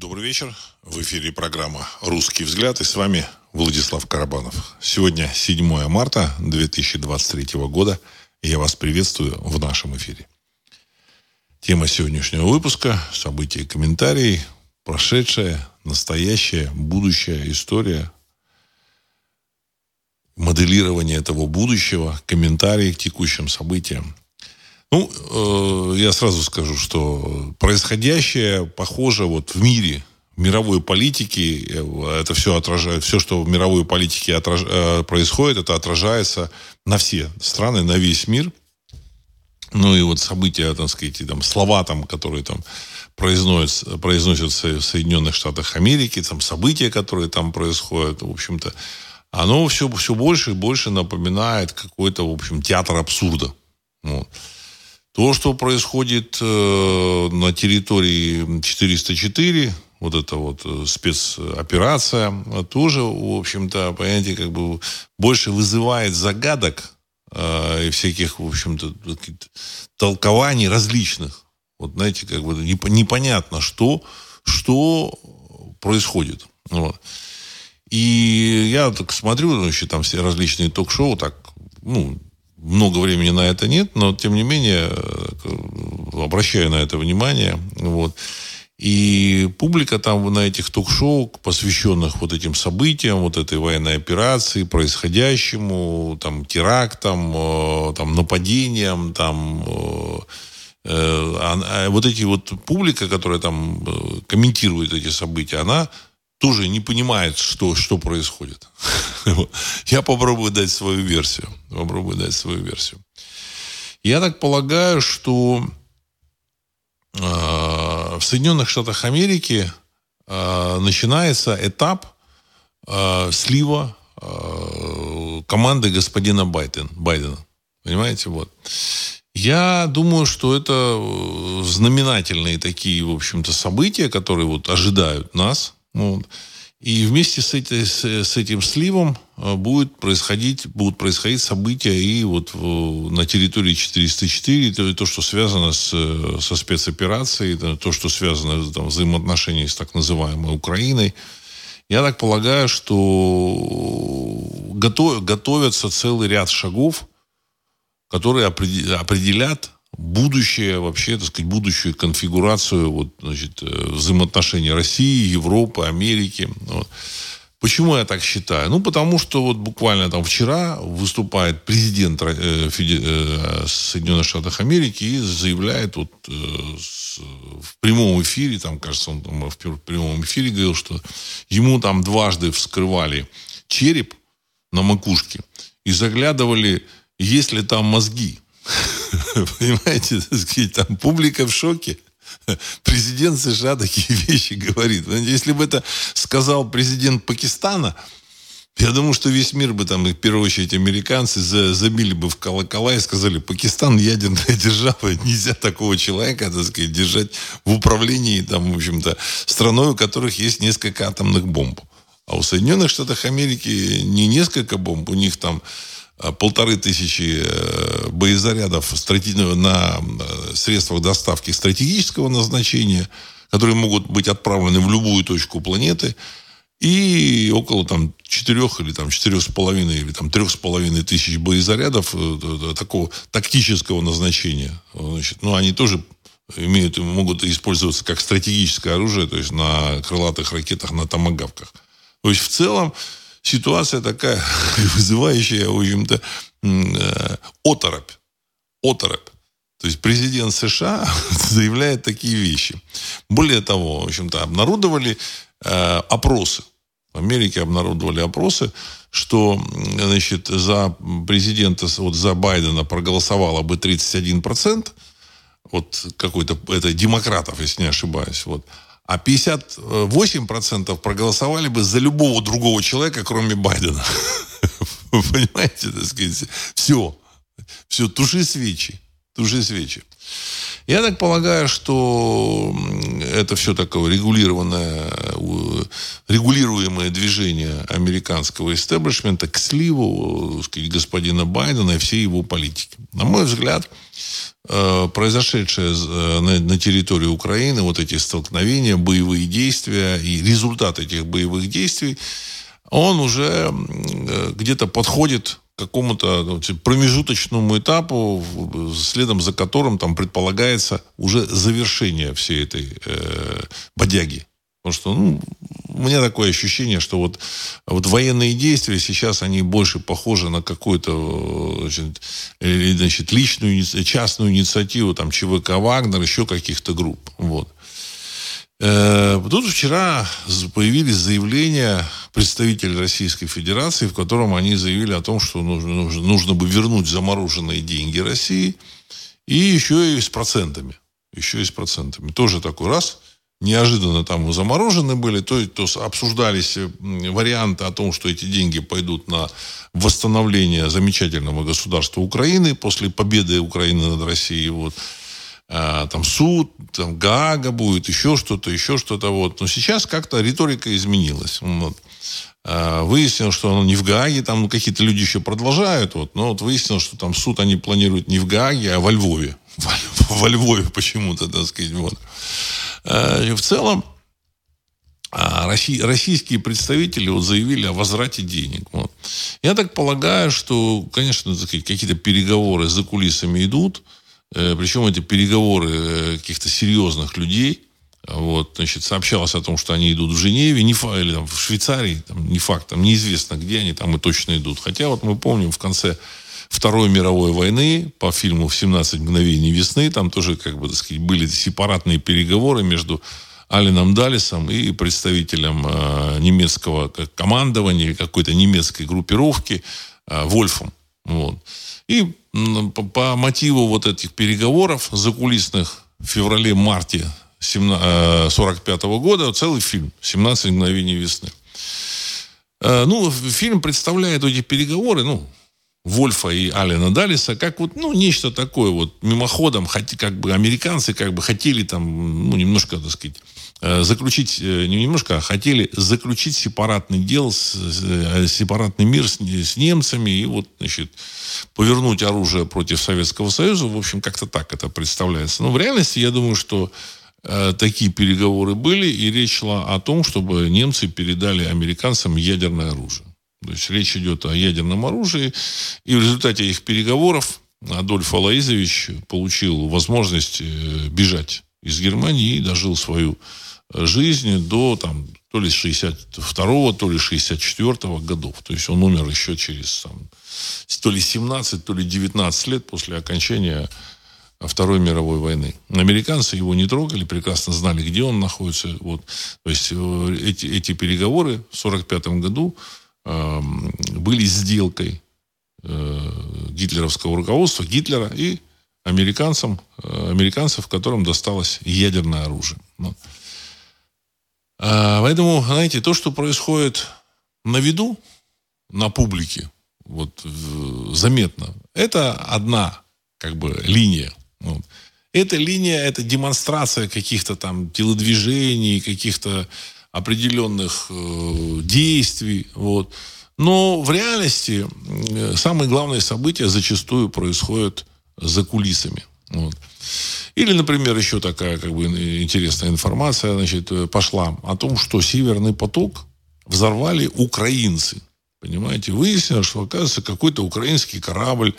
Добрый вечер. В эфире программа «Русский взгляд» и с вами Владислав Карабанов. Сегодня 7 марта 2023 года я вас приветствую в нашем эфире. Тема сегодняшнего выпуска – события и комментарии, прошедшее, настоящее, будущее, история, моделирование этого будущего, комментарии к текущим событиям. Ну, э, я сразу скажу, что происходящее похоже вот в мире, в мировой политике, э, это все отражает, все, что в мировой политике отраж, э, происходит, это отражается на все страны, на весь мир. Ну и вот события, так сказать, там, слова, там, которые там произносятся, произносятся в Соединенных Штатах Америки, там события, которые там происходят, в общем-то, оно все, все больше и больше напоминает какой-то, в общем, театр абсурда. Вот. То, что происходит э, на территории 404, вот эта вот э, спецоперация, тоже, в общем-то, понимаете, как бы больше вызывает загадок э, и всяких, в общем-то, толкований различных. Вот, знаете, как бы непонятно, что, что происходит. Вот. И я так смотрю, значит, там все различные ток-шоу, так, ну, много времени на это нет, но тем не менее э, обращаю на это внимание. Вот. И публика там на этих ток-шоу, посвященных вот этим событиям, вот этой военной операции, происходящему, там, терактам, э, там, нападениям, там, э, а вот эти вот публика, которая там комментирует эти события, она тоже не понимает, что, что происходит. Я попробую дать свою версию. Попробую дать свою версию. Я так полагаю, что э, в Соединенных Штатах Америки э, начинается этап э, слива команды господина Байден, Байдена. Понимаете, вот. Я думаю, что это знаменательные такие, в общем-то, события, которые вот ожидают нас – вот. И вместе с, этой, с, с этим сливом э, будет происходить, будут происходить события и вот в, на территории 404, то, то что связано с, со спецоперацией, то, что связано там, взаимоотношениями с так называемой Украиной. Я так полагаю, что готов, готовятся целый ряд шагов, которые определят будущее, вообще, так сказать, будущую конфигурацию вот, значит, э, взаимоотношений России, Европы, Америки. Почему я так считаю? Ну, потому что вот буквально там вчера выступает президент э, э, Соединенных Штатов Америки и заявляет вот в прямом эфире, там, кажется, он там, в прямом эфире говорил, что ему там дважды вскрывали череп на макушке и заглядывали, есть ли там мозги. Понимаете, там публика в шоке. Президент США такие вещи говорит. Если бы это сказал президент Пакистана, я думаю, что весь мир бы там, в первую очередь, американцы забили бы в колокола и сказали, Пакистан ядерная держава, нельзя такого человека, так сказать, держать в управлении, там, в общем-то, страной, у которых есть несколько атомных бомб. А у Соединенных Штатов Америки не несколько бомб, у них там полторы тысячи э, боезарядов на э, средствах доставки стратегического назначения, которые могут быть отправлены в любую точку планеты, и около там четырех или там четырех с половиной или там трех с половиной тысяч боезарядов такого тактического назначения. Значит, ну, они тоже имеют, могут использоваться как стратегическое оружие, то есть на крылатых ракетах, на томогавках. То есть в целом ситуация такая вызывающая, в общем-то, э, оторопь. Оторопь. То есть президент США заявляет такие вещи. Более того, в общем-то, обнародовали э, опросы. В Америке обнародовали опросы, что значит, за президента, вот за Байдена проголосовало бы 31%, вот какой-то, это демократов, если не ошибаюсь, вот, а 58% проголосовали бы за любого другого человека, кроме Байдена. Понимаете, так сказать, все. Все, туши свечи. Туши свечи. Я так полагаю, что это все такое регулированное регулируемое движение американского истеблишмента к сливу сказать, господина Байдена и всей его политики. На мой взгляд, Э, произошедшее э, на, территории Украины, вот эти столкновения, боевые действия и результат этих боевых действий, он уже э, где-то подходит какому-то ну, промежуточному этапу, следом за которым там предполагается уже завершение всей этой э, бодяги. Потому что ну, у меня такое ощущение, что вот, вот военные действия сейчас, они больше похожи на какую-то значит, значит, личную, частную инициативу, там, ЧВК «Вагнер», еще каких-то групп. Вот. Э, тут вчера появились заявления представителей Российской Федерации, в котором они заявили о том, что нужно, нужно, нужно бы вернуть замороженные деньги России и еще и с процентами. Еще и с процентами. Тоже такой раз – неожиданно там заморожены были, то, то обсуждались э, варианты о том, что эти деньги пойдут на восстановление замечательного государства Украины после победы Украины над Россией. Вот. А, там суд, там Гаага будет, еще что-то, еще что-то. Вот. Но сейчас как-то риторика изменилась. Вот. А, выяснилось, что оно не в Гааге, там какие-то люди еще продолжают, вот, но вот выяснилось, что там суд они планируют не в Гааге, а во Львове. Во Львове почему-то, так сказать, вот. Э, в целом, а, российские представители вот заявили о возврате денег. Вот. Я так полагаю, что, конечно, какие-то переговоры за кулисами идут, э, причем эти переговоры э, каких-то серьезных людей. Вот, значит, сообщалось о том, что они идут в Женеве, не фа, или там, в Швейцарии, там, не факт, там неизвестно, где они там и точно идут. Хотя вот мы помним в конце Второй мировой войны по фильму «17 мгновений весны». Там тоже, как бы, так сказать, были сепаратные переговоры между Алином Далисом и представителем э, немецкого командования, какой-то немецкой группировки э, Вольфом. Вот. И по, по мотиву вот этих переговоров закулисных в феврале-марте 1945 э, года целый фильм «17 мгновений весны». Э, ну, фильм представляет эти переговоры, ну, Вольфа и Алина Далиса, как вот, ну, нечто такое вот мимоходом, как бы американцы как бы хотели там, ну, немножко, так сказать, заключить, э, не немножко, а хотели заключить сепаратный дел, э, сепаратный мир с, с немцами и вот, значит, повернуть оружие против Советского Союза. В общем, как-то так это представляется. Но в реальности, я думаю, что э, такие переговоры были, и речь шла о том, чтобы немцы передали американцам ядерное оружие. То есть речь идет о ядерном оружии. И в результате их переговоров Адольф Алаизович получил возможность э, бежать из Германии и дожил свою э, жизнь до там, то ли 62-го, то ли 64-го годов. То есть он умер еще через там, то ли 17, то ли 19 лет после окончания Второй мировой войны. Американцы его не трогали, прекрасно знали, где он находится. Вот. То есть э, эти, эти переговоры в 1945 году Эм, были сделкой э, гитлеровского руководства, Гитлера и американцам, э, американцев, которым досталось ядерное оружие. А, поэтому, знаете, то, что происходит на виду, на публике, вот заметно, это одна как бы линия. Вот. Эта линия, это демонстрация каких-то там телодвижений, каких-то определенных э, действий. Вот. Но в реальности э, самые главные события зачастую происходят за кулисами. Вот. Или, например, еще такая как бы интересная информация значит, э, пошла о том, что Северный поток взорвали украинцы. Понимаете, выяснилось, что, оказывается, какой-то украинский корабль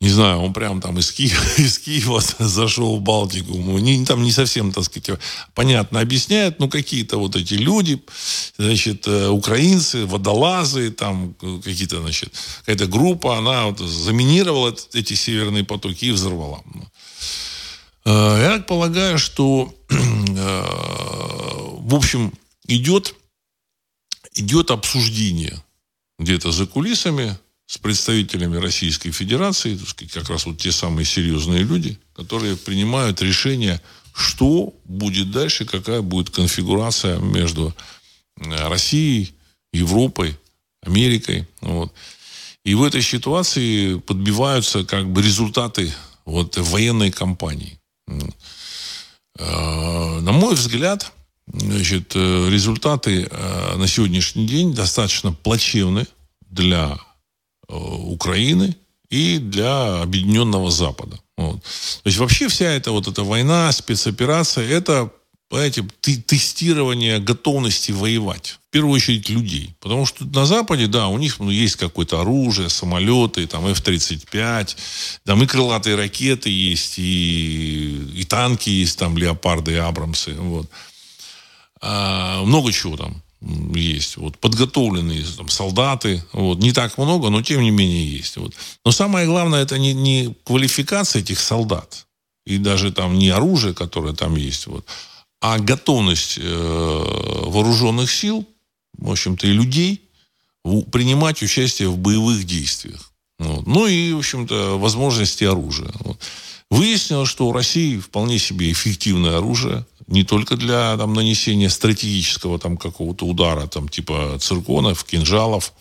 не знаю, он прям там из Киева, из Киева зашел в Балтику. Не, там не совсем, так сказать, понятно объясняет, но какие-то вот эти люди, значит, э, украинцы, водолазы, там какие-то, значит, какая-то группа, она вот заминировала эти северные потоки и взорвала. Э, я полагаю, что, э, в общем, идет, идет обсуждение где-то за кулисами с представителями Российской Федерации, как раз вот те самые серьезные люди, которые принимают решение, что будет дальше, какая будет конфигурация между э, Россией, Европой, Америкой. Вот. И в этой ситуации подбиваются как бы результаты вот военной кампании. Э, на мой взгляд, значит, э, результаты э, на сегодняшний день достаточно плачевны для Украины и для Объединенного Запада. Вот. То есть вообще вся эта вот эта война, спецоперация, это понимаете, тестирование готовности воевать. В первую очередь людей. Потому что на Западе, да, у них ну, есть какое-то оружие, самолеты, там F-35, там и крылатые ракеты есть, и, и танки есть, там Леопарды и Абрамсы. Вот. А, много чего там есть. Вот, подготовленные там, солдаты. Вот, не так много, но тем не менее есть. Вот. Но самое главное, это не, не квалификация этих солдат. И даже там не оружие, которое там есть. Вот, а готовность э, вооруженных сил, в общем-то, и людей принимать участие в боевых действиях. Вот. Ну и, в общем-то, возможности оружия. Вот. Выяснилось, что у России вполне себе эффективное оружие, не только для там, нанесения стратегического там, какого-то удара, там, типа цирконов, кинжалов,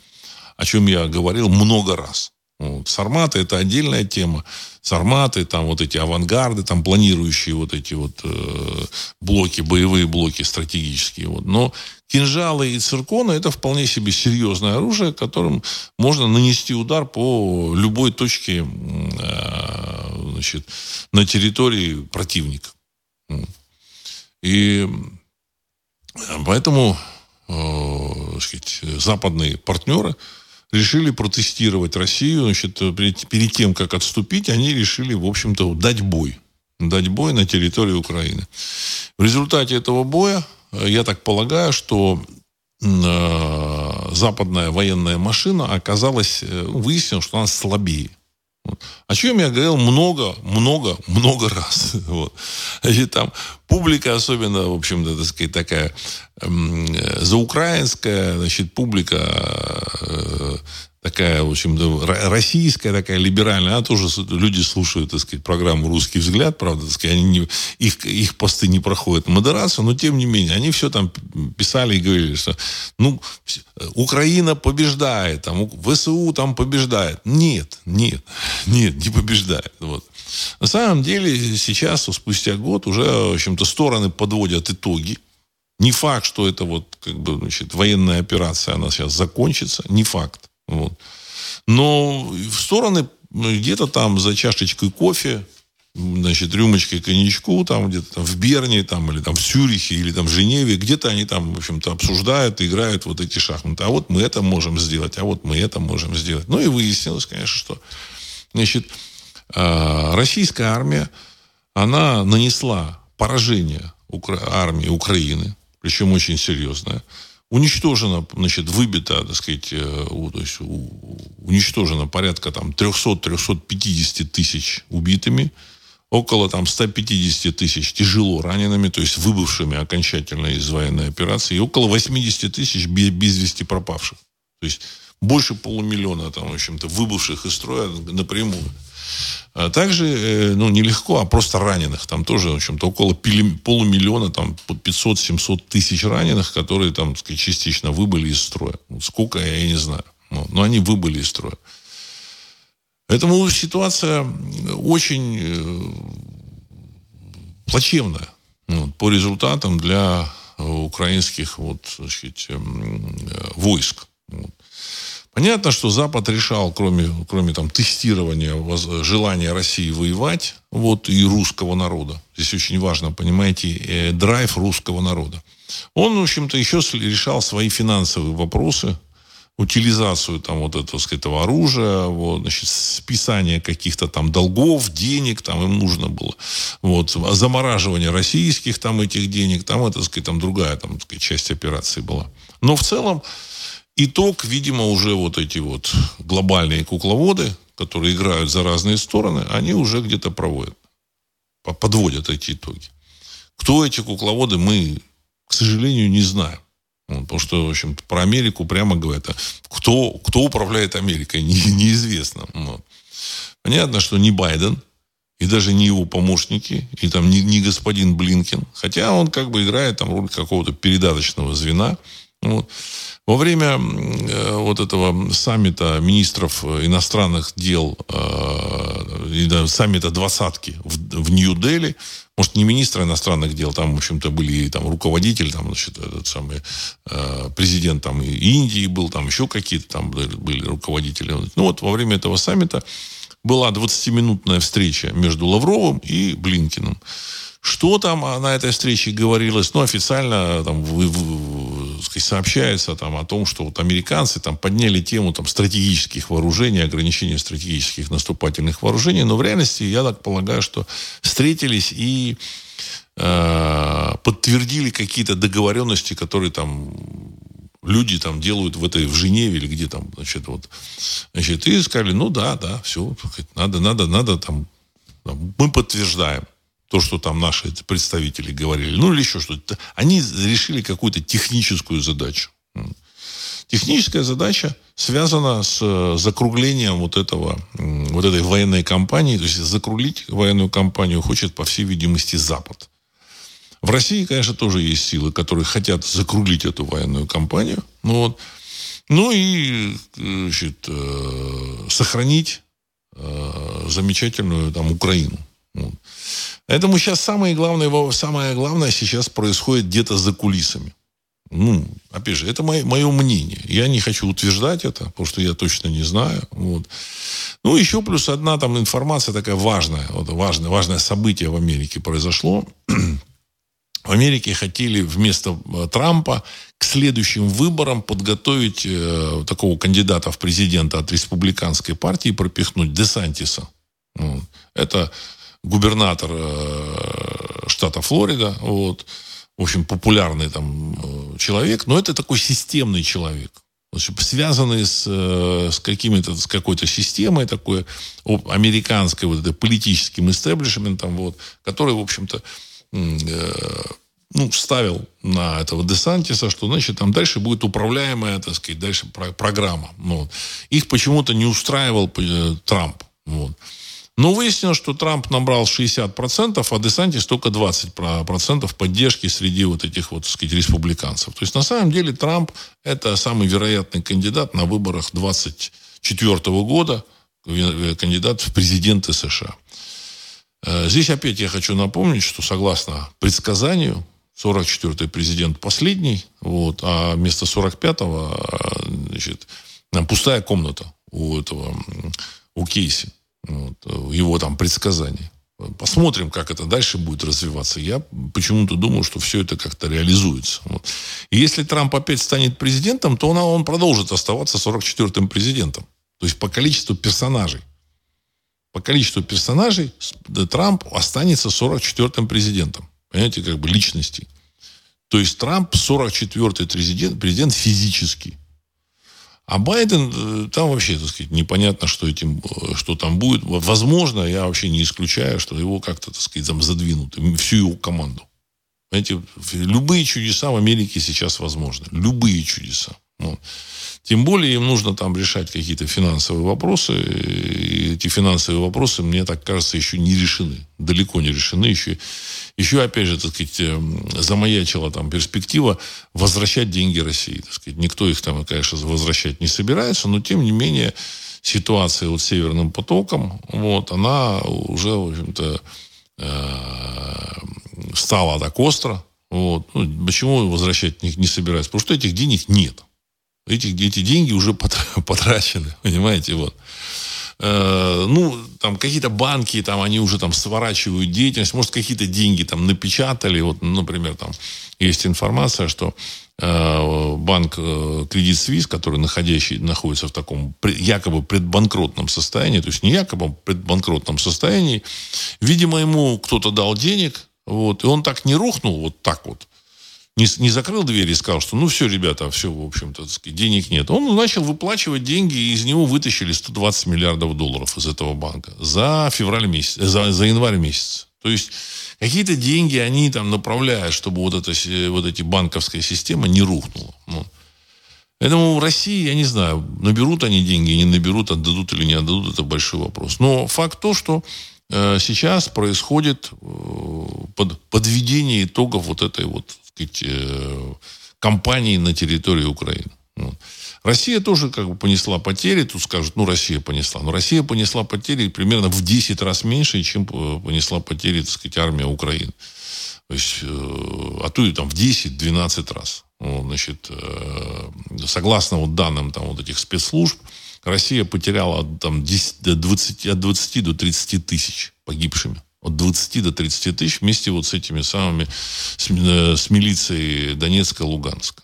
о чем я говорил много раз. Вот. Сарматы – это отдельная тема. Сарматы, там вот эти авангарды, там планирующие вот эти вот э, блоки, боевые блоки стратегические. Вот. Но кинжалы и цирконы – это вполне себе серьезное оружие, которым можно нанести удар по любой точке э, значит, на территории противника. И поэтому э, сказать, западные партнеры – решили протестировать Россию. Значит, перед, перед тем, как отступить, они решили, в общем-то, дать бой. Дать бой на территории Украины. В результате этого боя, э, я так полагаю, что э, западная военная машина оказалась, э, выяснилось, что она слабее. О чем я говорил много, много, много раз. Вот. Значит, там публика, особенно, в общем-то, так сказать, такая э, заукраинская, значит, публика э, такая, в общем-то, российская такая либеральная, она тоже люди слушают, так сказать, программу «Русский взгляд», правда, так сказать, они не, их, их посты не проходят модерацию, но тем не менее, они все там писали и говорили, что, ну, Украина побеждает, там, ВСУ там побеждает. Нет, нет, нет, не побеждает. Вот. На самом деле, сейчас, спустя год, уже, в общем-то, стороны подводят итоги. Не факт, что это вот, как бы, значит, военная операция, она сейчас закончится. Не факт. Вот. Но в стороны ну, где-то там за чашечкой кофе, значит, рюмочкой коньячку, там где-то там в Берне, там, или там в Сюрихе, или там в Женеве, где-то они там, в общем-то, обсуждают, играют вот эти шахматы. А вот мы это можем сделать, а вот мы это можем сделать. Ну и выяснилось, конечно, что, значит, а, российская армия, она нанесла поражение армии Украины, причем очень серьезное уничтожено, значит, выбито, так сказать, э, то есть уничтожено порядка там 300-350 тысяч убитыми, около там 150 тысяч тяжело ранеными, то есть выбывшими окончательно из военной операции, и около 80 тысяч без вести пропавших. То есть больше полумиллиона там, в общем-то, выбывших из строя напрямую. А также, э, ну, нелегко, а просто раненых. Там тоже, в общем-то, около полумиллиона, там, под 500-700 тысяч раненых, которые, там, так сказать, частично выбыли из строя. Сколько, я не знаю. Но они выбыли из строя. Поэтому ситуация очень э, плачевная вот, по результатам для украинских вот, сказать, эм, э, войск. Вот. Понятно, что Запад решал, кроме, кроме там, тестирования желания России воевать, вот и русского народа. Здесь очень важно, понимаете, э, драйв русского народа. Он, в общем-то, еще решал свои финансовые вопросы, утилизацию там вот этого, сказать, этого оружия, вот, значит, списание каких-то там долгов, денег там им нужно было. Вот, замораживание российских там этих денег, там, это, сказать, там другая там, сказать, часть операции была. Но в целом Итог, видимо, уже вот эти вот глобальные кукловоды, которые играют за разные стороны, они уже где-то проводят, подводят эти итоги. Кто эти кукловоды, мы, к сожалению, не знаем. Потому что, в общем про Америку прямо говорят, а кто, кто управляет Америкой, не, неизвестно. Вот. Понятно, что не Байден, и даже не его помощники, и там не, не господин Блинкен, хотя он как бы играет там роль какого-то передаточного звена. Вот. Во время э, вот этого саммита министров иностранных дел, э, саммита двадцатки в, в Нью-Дели, может, не министра иностранных дел, там, в общем-то, были там руководители, там, значит, этот самый э, президент там и Индии был, там еще какие-то там были руководители. Ну, вот во время этого саммита была 20-минутная встреча между Лавровым и Блинкиным. Что там на этой встрече говорилось? Ну, официально там в, в, сказать, сообщается там, о том, что вот американцы там подняли тему там, стратегических вооружений, ограничения стратегических наступательных вооружений, но в реальности, я так полагаю, что встретились и э, подтвердили какие-то договоренности, которые там люди там делают в этой в Женеве или где там, значит, вот, значит, и сказали, ну да, да, все, надо, надо, надо там мы подтверждаем то, что там наши представители говорили, ну или еще что-то. Они решили какую-то техническую задачу. Техническая задача связана с э, закруглением вот этого, вот этой военной кампании. То есть закруглить военную кампанию хочет, по всей видимости, Запад. В России, конечно, тоже есть силы, которые хотят закруглить эту военную кампанию. Ну, вот. ну и значит, э, сохранить э, замечательную там Украину. Вот. Поэтому сейчас самое главное, самое главное сейчас происходит где-то за кулисами. Ну, опять же, это мое, мое мнение. Я не хочу утверждать это, потому что я точно не знаю. Вот. Ну, еще плюс одна там информация такая важная. Вот важное, важное событие в Америке произошло. В Америке хотели вместо э, Трампа к следующим выборам подготовить э, такого кандидата в президента от республиканской партии, пропихнуть Десантиса. Вот. Это губернатор э, штата Флорида, вот, в общем, популярный там э, человек, но это такой системный человек, связанный с, э, с какими-то, с какой-то системой такой, американской, вот этой политическим истеблишментом, вот, который, в общем-то, ну, ставил на этого Десантиса, что, значит, там дальше будет управляемая, так сказать, дальше программа. Ну, их почему-то не устраивал Трамп. Вот. Но выяснилось, что Трамп набрал 60%, а Десантис только 20% поддержки среди вот этих вот, так сказать, республиканцев. То есть, на самом деле, Трамп – это самый вероятный кандидат на выборах 2024 года, э, кандидат в президенты США. Э, здесь опять я хочу напомнить, что согласно предсказанию, 44-й президент последний, вот, а вместо 45-го э, значит, пустая комната у этого, у Кейси вот, его там предсказания. Посмотрим, как это дальше будет развиваться. Я почему-то думаю, что все это как-то реализуется. Вот. И если Трамп опять станет президентом, то он, он продолжит оставаться 44-м президентом. То есть по количеству персонажей. По количеству персонажей Трамп останется 44-м президентом. Понимаете, как бы личности. То есть Трамп 44-й президент, президент физически. А Байден, э, там вообще, так сказать, непонятно, что, этим, э, что там будет. Возможно, я вообще не исключаю, что его как-то, так сказать, там задвинут, всю его команду. Знаете, любые чудеса в Америке сейчас возможны. Любые чудеса. Ну, тем более им нужно там решать какие-то финансовые вопросы. И эти финансовые вопросы, мне так кажется, еще не решены. Далеко не решены. Еще, еще опять же, так сказать, эм, замаячила там перспектива возвращать деньги России. Так сказать. Никто их там, конечно, возвращать не собирается, но тем не менее ситуация вот с Северным потоком, вот, она уже, в общем-то, э, стала так остро. Вот. Ну, почему возвращать не, не собираются? Потому что этих денег нет эти, эти деньги уже потрачены, понимаете, вот. Э, ну, там какие-то банки, там они уже там сворачивают деятельность, может, какие-то деньги там напечатали, вот, например, там есть информация, что э, банк э, Кредит Свис, который находящий, находится в таком якобы предбанкротном состоянии, то есть не якобы а предбанкротном состоянии, видимо, ему кто-то дал денег, вот, и он так не рухнул вот так вот, не, не закрыл дверь и сказал, что ну все, ребята, все, в общем-то, денег нет. Он начал выплачивать деньги, и из него вытащили 120 миллиардов долларов из этого банка за февраль месяц, за, за январь месяц. То есть какие-то деньги они там направляют, чтобы вот, это, вот эти банковская система не рухнула. Ну. Поэтому в России, я не знаю, наберут они деньги, не наберут, отдадут или не отдадут, это большой вопрос. Но факт то, что э, сейчас происходит э, под, подведение итогов вот этой вот сказать, э, компаний на территории Украины. Россия тоже как бы понесла потери. Тут скажут, ну, Россия понесла. Но Россия понесла потери примерно в 10 раз меньше, чем понесла потери, так сказать, армия Украины. То есть, э, а то и там в 10-12 раз. Вот, значит, э, согласно вот данным там, вот этих спецслужб, Россия потеряла там, 10, до 20, от 20 до 30 тысяч погибшими. От 20 до 30 тысяч вместе вот с этими самыми, с, э, с милицией Донецка Луганска.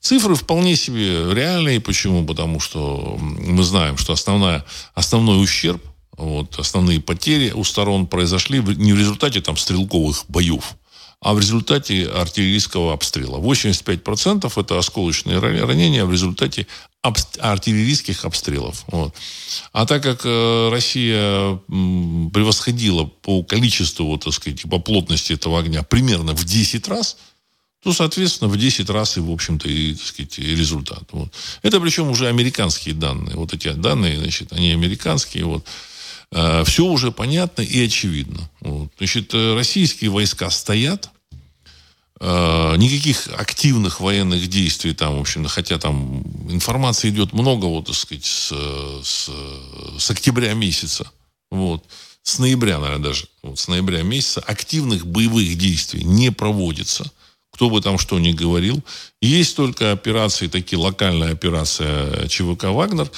Цифры вполне себе реальные. Почему? Потому что мы знаем, что основная, основной ущерб, вот, основные потери у сторон произошли не в результате там, стрелковых боев, а в результате артиллерийского обстрела. 85% это осколочные ранения в результате артиллерийских обстрелов. Вот. А так как э, Россия превосходила по количеству, вот, так сказать, по плотности этого огня примерно в 10 раз, то, соответственно, в 10 раз и, в общем-то, и, так сказать, и результат. Вот. Это причем уже американские данные. Вот эти данные, значит, они американские. Вот. Э, все уже понятно и очевидно. Вот. Значит, э, российские войска стоят, э, никаких активных военных действий там, в общем, хотя там информации идет много, вот, так сказать, с, с, с октября месяца, вот, с ноября, наверное, даже, вот, с ноября месяца активных боевых действий не проводится. Кто бы там что ни говорил. Есть только операции, такие локальная операция ЧВК «Вагнер»,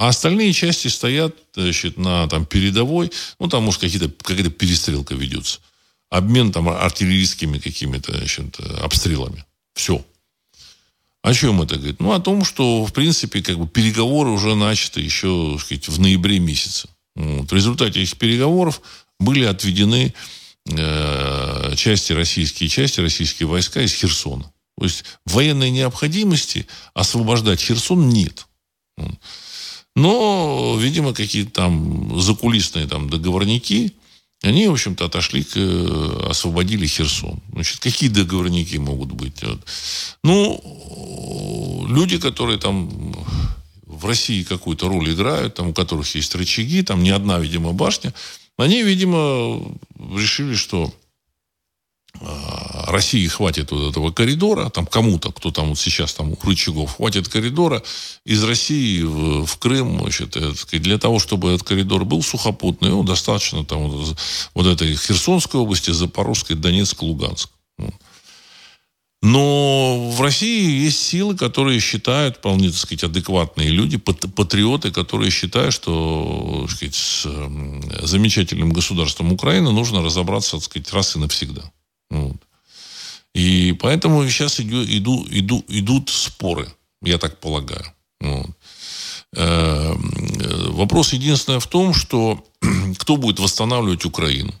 а остальные части стоят значит, на там, передовой. Ну, там, может, какие-то, какая-то перестрелка ведется. Обмен там артиллерийскими какими-то значит, обстрелами. Все. О чем это говорит? Ну, о том, что, в принципе, как бы переговоры уже начаты еще, сказать, в ноябре месяце. Вот. В результате этих переговоров были отведены э, части российские части, российские войска из Херсона. То есть военной необходимости освобождать Херсон нет. Но, видимо, какие-то там закулисные там договорники, они, в общем-то, отошли, к, э, освободили Херсон. Значит, какие договорники могут быть? Вот. Ну, люди, которые там в России какую-то роль играют, там, у которых есть рычаги, там не одна, видимо, башня, они, видимо, решили, что России хватит вот этого коридора, там кому-то, кто там вот сейчас там у рычагов, хватит коридора из России в, в Крым, значит, для того, чтобы этот коридор был сухопутный, ну, достаточно там вот, вот этой Херсонской области, Запорожской, Донецк, Луганск. Но в России есть силы, которые считают, вполне, так сказать, адекватные люди, патриоты, которые считают, что так сказать, с замечательным государством Украины нужно разобраться, так сказать, раз и навсегда. Вот. И поэтому сейчас иду, иду, иду, идут споры, я так полагаю. Вот. Э, вопрос единственное в том, что кто будет восстанавливать Украину.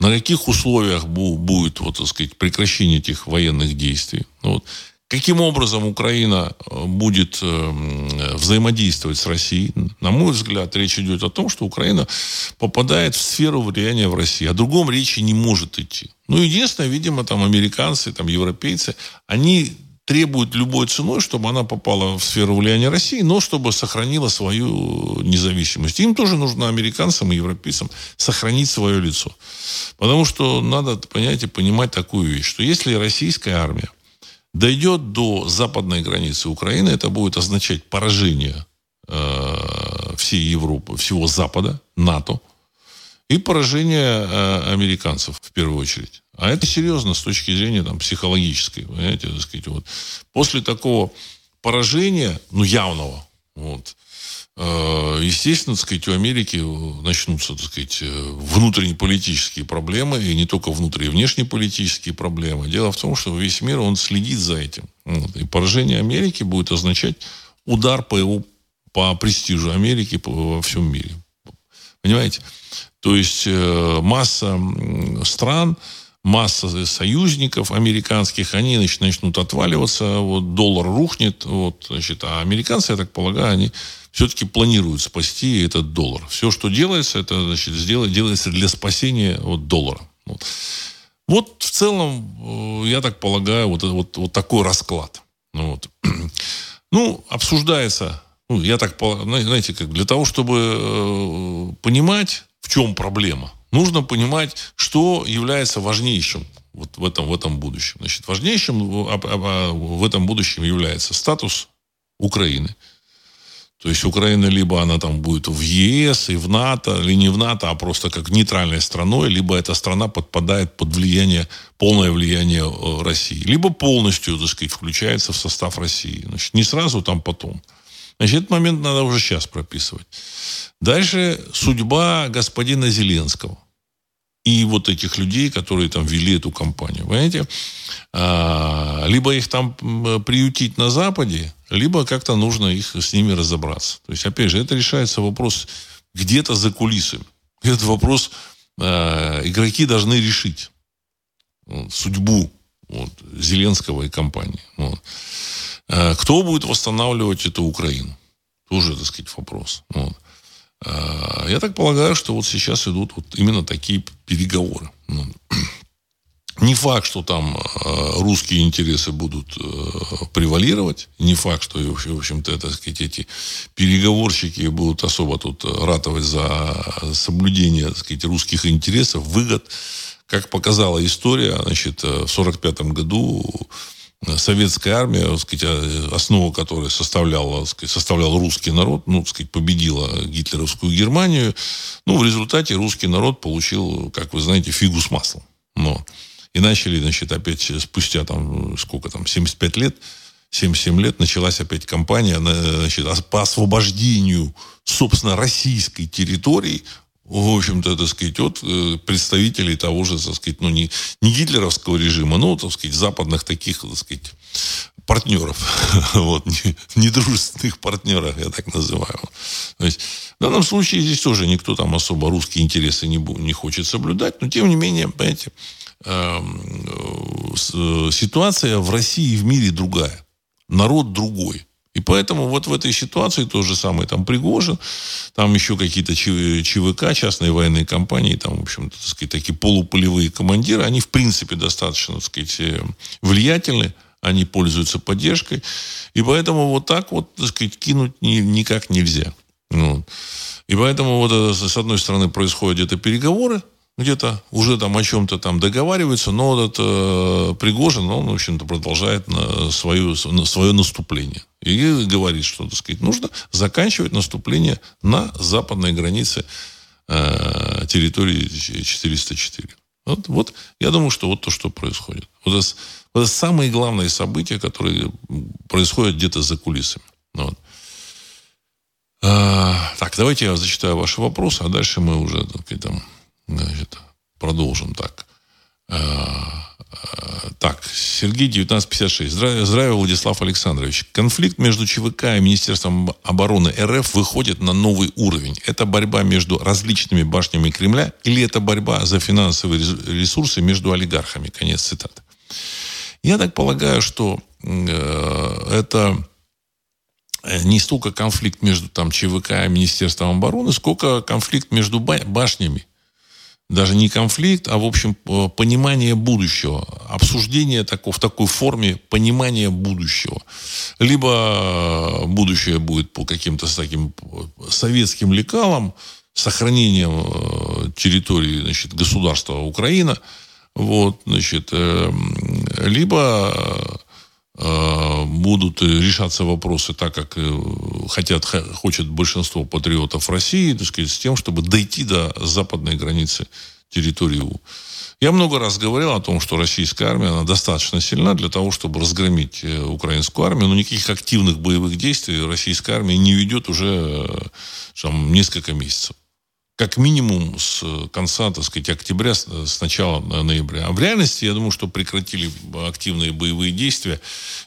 На каких условиях будет, вот, так сказать, прекращение этих военных действий. Вот. Каким образом Украина э, будет э, взаимодействовать с Россией? На мой взгляд, речь идет о том, что Украина попадает в сферу влияния в России. О другом речи не может идти. Ну, единственное, видимо, там американцы, там европейцы, они требуют любой ценой, чтобы она попала в сферу влияния России, но чтобы сохранила свою независимость. Им тоже нужно американцам и европейцам сохранить свое лицо. Потому что надо, понимаете, понимать такую вещь, что если российская армия дойдет до западной границы Украины, это будет означать поражение э, всей Европы, всего Запада, НАТО, и поражение э, американцев в первую очередь. А это серьезно с точки зрения там, психологической. Понимаете, так сказать, вот. После такого поражения, ну, явного, вот, естественно, так сказать, у Америки начнутся, так сказать, э, внутренние политические проблемы, и не только внутренние, и внешнеполитические проблемы. Дело в том, что весь мир, он следит за этим. Вот. И поражение Америки будет означать удар по его по престижу Америки во всем мире. Понимаете? То есть э, масса стран, масса союзников американских, они значит, начнут отваливаться, вот доллар рухнет, вот, значит, а американцы, я так полагаю, они все-таки планируют спасти этот доллар. Все, что делается, это значит, сделать, делается для спасения вот, доллара. Вот. вот в целом, э, я так полагаю, вот, вот, вот такой расклад. Ну, вот. ну, обсуждается, ну, я так знаете, как для того, чтобы э, понимать, в чем проблема, нужно понимать, что является важнейшим вот в этом, в этом будущем. Значит, важнейшим в этом будущем является статус Украины. То есть Украина либо она там будет в ЕС и в НАТО, или не в НАТО, а просто как нейтральной страной, либо эта страна подпадает под влияние, полное влияние э, России. Либо полностью, так сказать, включается в состав России. Значит, не сразу, там потом. Значит, этот момент надо уже сейчас прописывать. Дальше судьба господина Зеленского и вот этих людей, которые там вели эту кампанию. Понимаете? А, либо их там приютить на Западе, либо как-то нужно их с ними разобраться. То есть, опять же, это решается вопрос где-то за кулисами. Этот вопрос э, игроки должны решить. Вот, судьбу вот, Зеленского и компании. Вот. Э, кто будет восстанавливать эту Украину? Тоже, так сказать, вопрос. Вот. А, я так полагаю, что вот сейчас идут вот именно такие переговоры. Ну, не факт, что там а, русские интересы будут превалировать. Не факт, что, в общем-то, так сказать, эти переговорщики будут особо тут ратовать за соблюдение, так сказать, русских интересов, выгод. Как показала история, значит, в 1945 году советская армия, так сказать, э, основу которой составляла, сказать, составлял русский народ, ну, так сказать, победила гитлеровскую Германию. Ну, в результате русский народ получил, как вы знаете, фигу с маслом. Но. И начали, значит, опять спустя там, сколько там, 75 лет, 77 лет началась опять кампания значит, по освобождению, собственно, российской территории в общем-то, так сказать, от э, представителей того же, так сказать, ну, не, не гитлеровского режима, но, так сказать, западных таких, так сказать, партнеров, вот, недружественных партнеров, я так называю. То есть, в данном случае здесь тоже никто там особо русские интересы не, не хочет соблюдать, но, тем не менее, понимаете, эм, э, ситуация в России и в мире другая. Народ другой. И поэтому вот в этой ситуации то же самое там Пригожин, там еще какие-то ЧВК, частные военные компании, там, в общем-то, так сказать, такие полуполевые командиры, они, в принципе, достаточно, так сказать, э, влиятельны, они пользуются поддержкой, и поэтому вот так вот, так сказать, кинуть ни, никак нельзя. Вот. И поэтому вот с одной стороны происходят где-то переговоры, где-то уже там о чем-то там договариваются, но этот э, Пригожин, он, в общем-то, продолжает на свою, на свое наступление. И говорит, что, так сказать, нужно заканчивать наступление на западной границе э, территории 404. Вот, вот, я думаю, что вот то, что происходит. Вот это, вот это самые главные события, которые происходят где-то за кулисами. Вот. А, так, давайте я зачитаю ваши вопросы, а дальше мы уже так, там, Значит, продолжим так. Э, э, так, Сергей 1956. Здравия, Владислав Александрович. Конфликт между ЧВК и Министерством обороны РФ выходит на новый уровень. Это борьба между различными башнями Кремля или это борьба за финансовые ресурсы между олигархами? Конец цитаты. Я так полагаю, что э, это не столько конфликт между там, ЧВК и Министерством обороны, сколько конфликт между башнями даже не конфликт, а, в общем, понимание будущего. Обсуждение такого, в такой форме понимания будущего. Либо будущее будет по каким-то таким советским лекалам, сохранением э, территории значит, государства Украина, вот, значит, эм, либо э, будут решаться вопросы так, как э, хотят, хочет большинство патриотов России, так сказать, с тем, чтобы дойти до западной границы территории Я много раз говорил о том, что российская армия, она достаточно сильна для того, чтобы разгромить э, украинскую армию, но никаких активных боевых действий российская армия не ведет уже там, несколько месяцев как минимум с конца, так сказать, октября, с начала ноября. А в реальности, я думаю, что прекратили активные боевые действия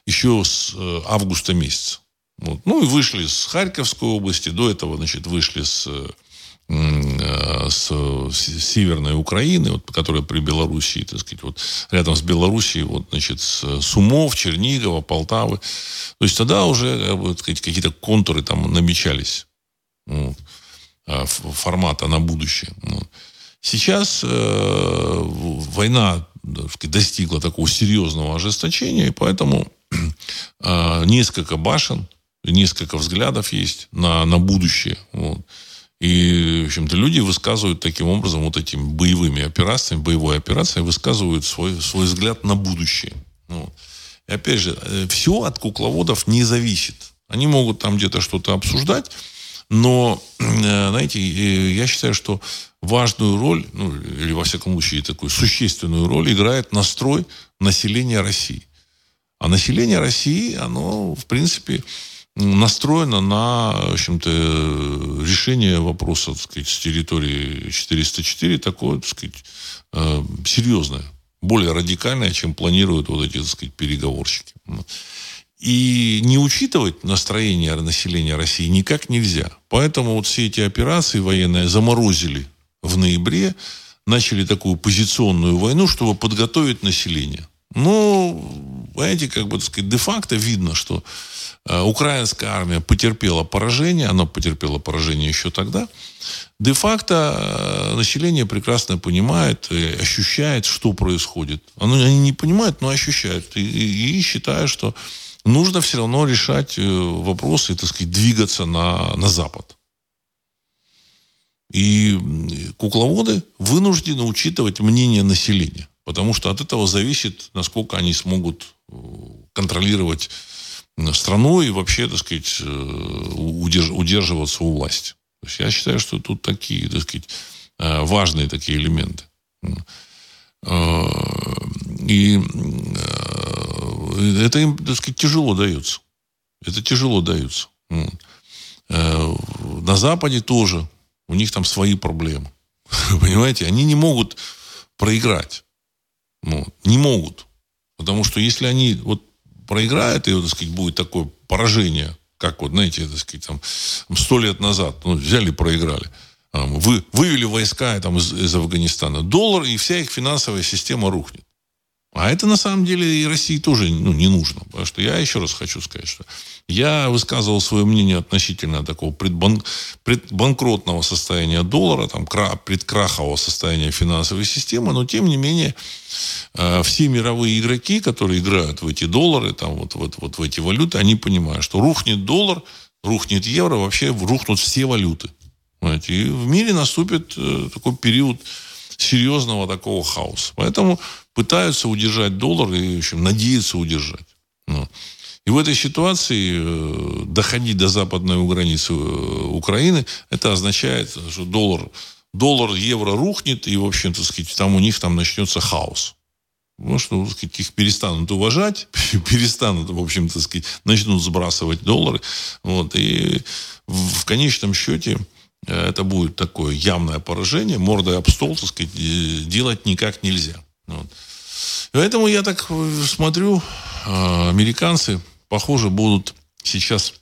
еще с э, августа месяца. Вот. Ну и вышли с Харьковской области, до этого, значит, вышли с, э, с, Северной Украины, вот, которая при Белоруссии, так сказать, вот рядом с Белоруссией, вот, значит, с Сумов, Чернигова, Полтавы. То есть тогда уже, вот, какие-то контуры там намечались. Вот. Э, формата на будущее. Ну, сейчас э, война сказать, достигла такого серьезного ожесточения, и поэтому э, несколько башен, несколько взглядов есть на, на будущее. Вот. И, в общем-то, люди высказывают таким образом, вот этими боевыми операциями, боевой операцией, высказывают свой, свой взгляд на будущее. Вот. И опять же, э, все от кукловодов не зависит. Они могут там где-то что-то обсуждать, но, знаете, я считаю, что важную роль, ну, или во всяком случае такую существенную роль играет настрой населения России. А население России, оно, в принципе, настроено на, в общем-то, решение вопроса, так сказать, с территории 404 такое, так сказать, э, серьезное, более радикальное, чем планируют вот эти, так сказать, переговорщики. И не учитывать настроение населения России никак нельзя. Поэтому вот все эти операции военные заморозили в ноябре, начали такую позиционную войну, чтобы подготовить население. Ну, знаете, как бы, так сказать, де-факто видно, что э, украинская армия потерпела поражение, она потерпела поражение еще тогда. Де-факто э, население прекрасно понимает и ощущает, что происходит. Оно, они не понимают, но ощущают. И, и, и считают, что нужно все равно решать э, вопросы и, так сказать, двигаться на, на Запад. И кукловоды вынуждены учитывать мнение населения. Потому что от этого зависит, насколько они смогут э, контролировать страну и вообще, так сказать, э, удерживаться у власти. То есть я считаю, что тут такие, так сказать, важные такие элементы. И это им, так сказать, тяжело дается. Это тяжело дается. Э, на Западе тоже. У них там свои проблемы. Понимаете? Они не могут проиграть. Ну, не могут. Потому что если они вот проиграют, и, так сказать, будет такое поражение, как вот, знаете, так сказать, там, сто лет назад, ну, взяли и проиграли. Вы, вывели войска там, из, из Афганистана. Доллар и вся их финансовая система рухнет. А это на самом деле и России тоже ну, не нужно. Потому что я еще раз хочу сказать, что я высказывал свое мнение относительно такого предбан... предбанкротного состояния доллара, там, предкрахового состояния финансовой системы, но тем не менее э, все мировые игроки, которые играют в эти доллары, там, вот, вот, вот в эти валюты, они понимают, что рухнет доллар, рухнет евро, вообще рухнут все валюты. Понимаете? И в мире наступит э, такой период серьезного такого хаоса. Поэтому пытаются удержать доллар и, в общем, надеются удержать. Ну. И в этой ситуации э, доходить до западной границы э, Украины, это означает, что доллар, доллар, евро рухнет, и, в общем-то, сказать, там у них там начнется хаос. Ну, что, сказать, их перестанут уважать, перестанут, в общем-то, сказать, начнут сбрасывать доллары. Вот, и в конечном счете э, это будет такое явное поражение, мордой об стол, так сказать, делать никак нельзя. Вот. Поэтому я так смотрю, а, американцы, похоже, будут сейчас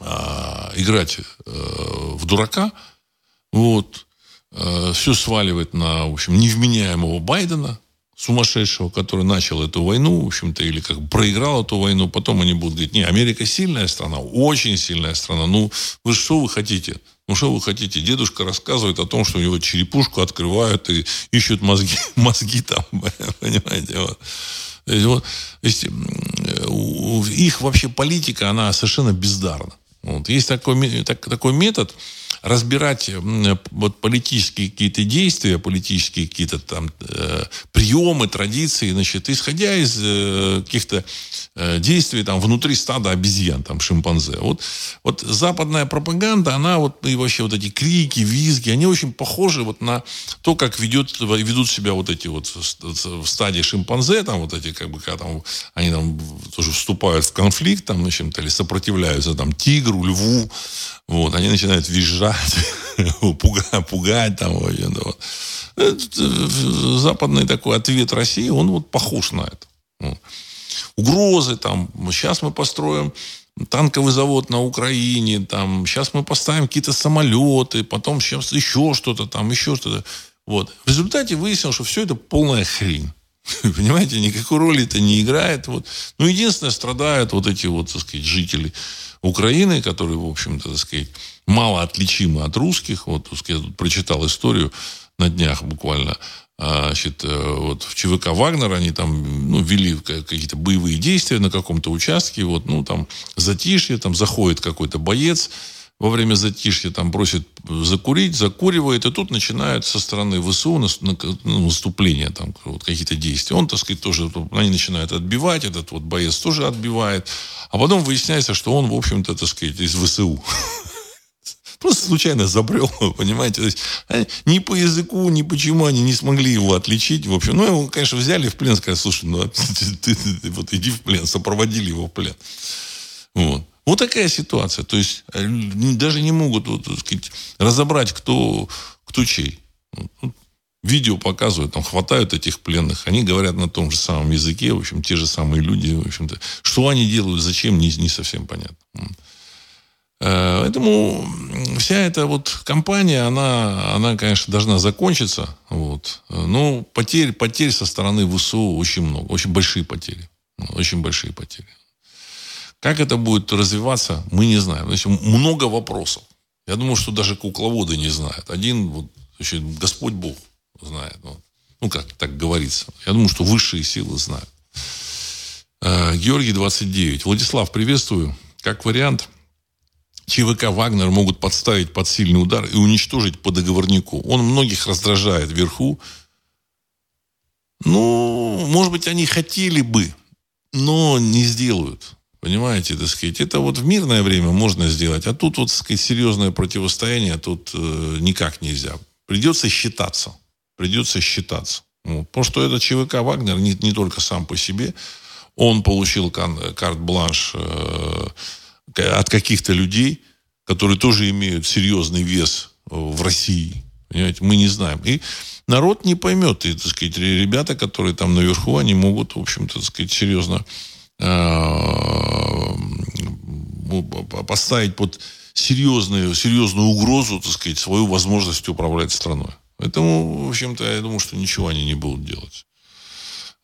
а, играть э, в дурака, вот, э, все сваливать на, в общем, невменяемого Байдена, сумасшедшего, который начал эту войну, в общем-то, или как бы проиграл эту войну, потом они будут говорить, не, Америка сильная страна, очень сильная страна, ну, вы что вы хотите? Ну, что вы хотите? Дедушка рассказывает о том, что у него черепушку открывают и ищут мозги, мозги там, понимаете, вот. То есть, вот, то есть, их вообще политика, она совершенно бездарна. Вот. Есть такой, так, такой метод, разбирать вот политические какие-то действия, политические какие-то там э, приемы, традиции, значит, исходя из э, каких-то э, действий там внутри стада обезьян, там шимпанзе. Вот, вот западная пропаганда, она вот и вообще вот эти крики, визги, они очень похожи вот на то, как ведет, ведут себя вот эти вот в стадии шимпанзе, там вот эти как бы, когда там они там тоже вступают в конфликт, там, значит, или сопротивляются там тигру, льву, вот, они начинают визжать, пугать, пугать там. Вот. Э, западный такой ответ России, он вот похож на это. Вот. Угрозы там, сейчас мы построим танковый завод на Украине, там, сейчас мы поставим какие-то самолеты, потом сейчас еще что-то там, еще что-то. Вот. В результате выяснилось, что все это полная хрень. Понимаете, никакой роли это не играет. Вот. Ну, единственное, страдают вот эти вот, так сказать, жители Украины, которые, в общем-то, так сказать, мало отличимы от русских. Вот, так сказать, я тут прочитал историю на днях буквально. А, значит, э, вот в ЧВК Вагнер они там ну, вели какие-то боевые действия на каком-то участке. Вот, ну, там затишье, там заходит какой-то боец, во время затишья там просит закурить, закуривает, и тут начинают со стороны ВСУ ну, наступление, там, вот какие-то действия. Он, так сказать, тоже, они начинают отбивать, этот вот боец тоже отбивает. А потом выясняется, что он, в общем-то, так сказать, из ВСУ. Просто случайно забрел, понимаете. То есть, ни по языку, ни почему они не смогли его отличить. В общем, ну, его, конечно, взяли в плен, сказали, слушай, ну, ты, ты, ты, вот иди в плен, сопроводили его в плен. Вот. Такая ситуация. То есть э, даже не могут вот, так сказать, разобрать, кто, кто чей. Видео показывают, там хватают этих пленных, они говорят на том же самом языке, в общем, те же самые люди, в общем-то. Что они делают, зачем, не, не совсем понятно. Э, поэтому вся эта вот кампания, она, она, конечно, должна закончиться. Вот. Но потерь, потерь со стороны ВСУ очень много. Очень большие потери. Очень большие потери. Как это будет развиваться, мы не знаем. Значит, много вопросов. Я думаю, что даже кукловоды не знают. Один, вот, значит, Господь Бог знает. Вот. Ну, как так говорится. Я думаю, что высшие силы знают. Э, Георгий 29. Владислав, приветствую. Как вариант, ЧВК «Вагнер» могут подставить под сильный удар и уничтожить по договорнику. Он многих раздражает вверху. Ну, может быть, они хотели бы, но не сделают. Понимаете, так сказать, это вот в мирное время можно сделать, а тут вот, так сказать, серьезное противостояние, тут э, никак нельзя. Придется считаться. Придется считаться. Вот. Потому что этот ЧВК Вагнер не, не только сам по себе, он получил карт-бланш э, от каких-то людей, которые тоже имеют серьезный вес в России. Понимаете, мы не знаем. И народ не поймет. И, так сказать, ребята, которые там наверху, они могут, в общем-то, так сказать, серьезно поставить под серьезную, серьезную угрозу, так сказать, свою возможность управлять страной. Поэтому, в общем-то, я думаю, что ничего они не будут делать.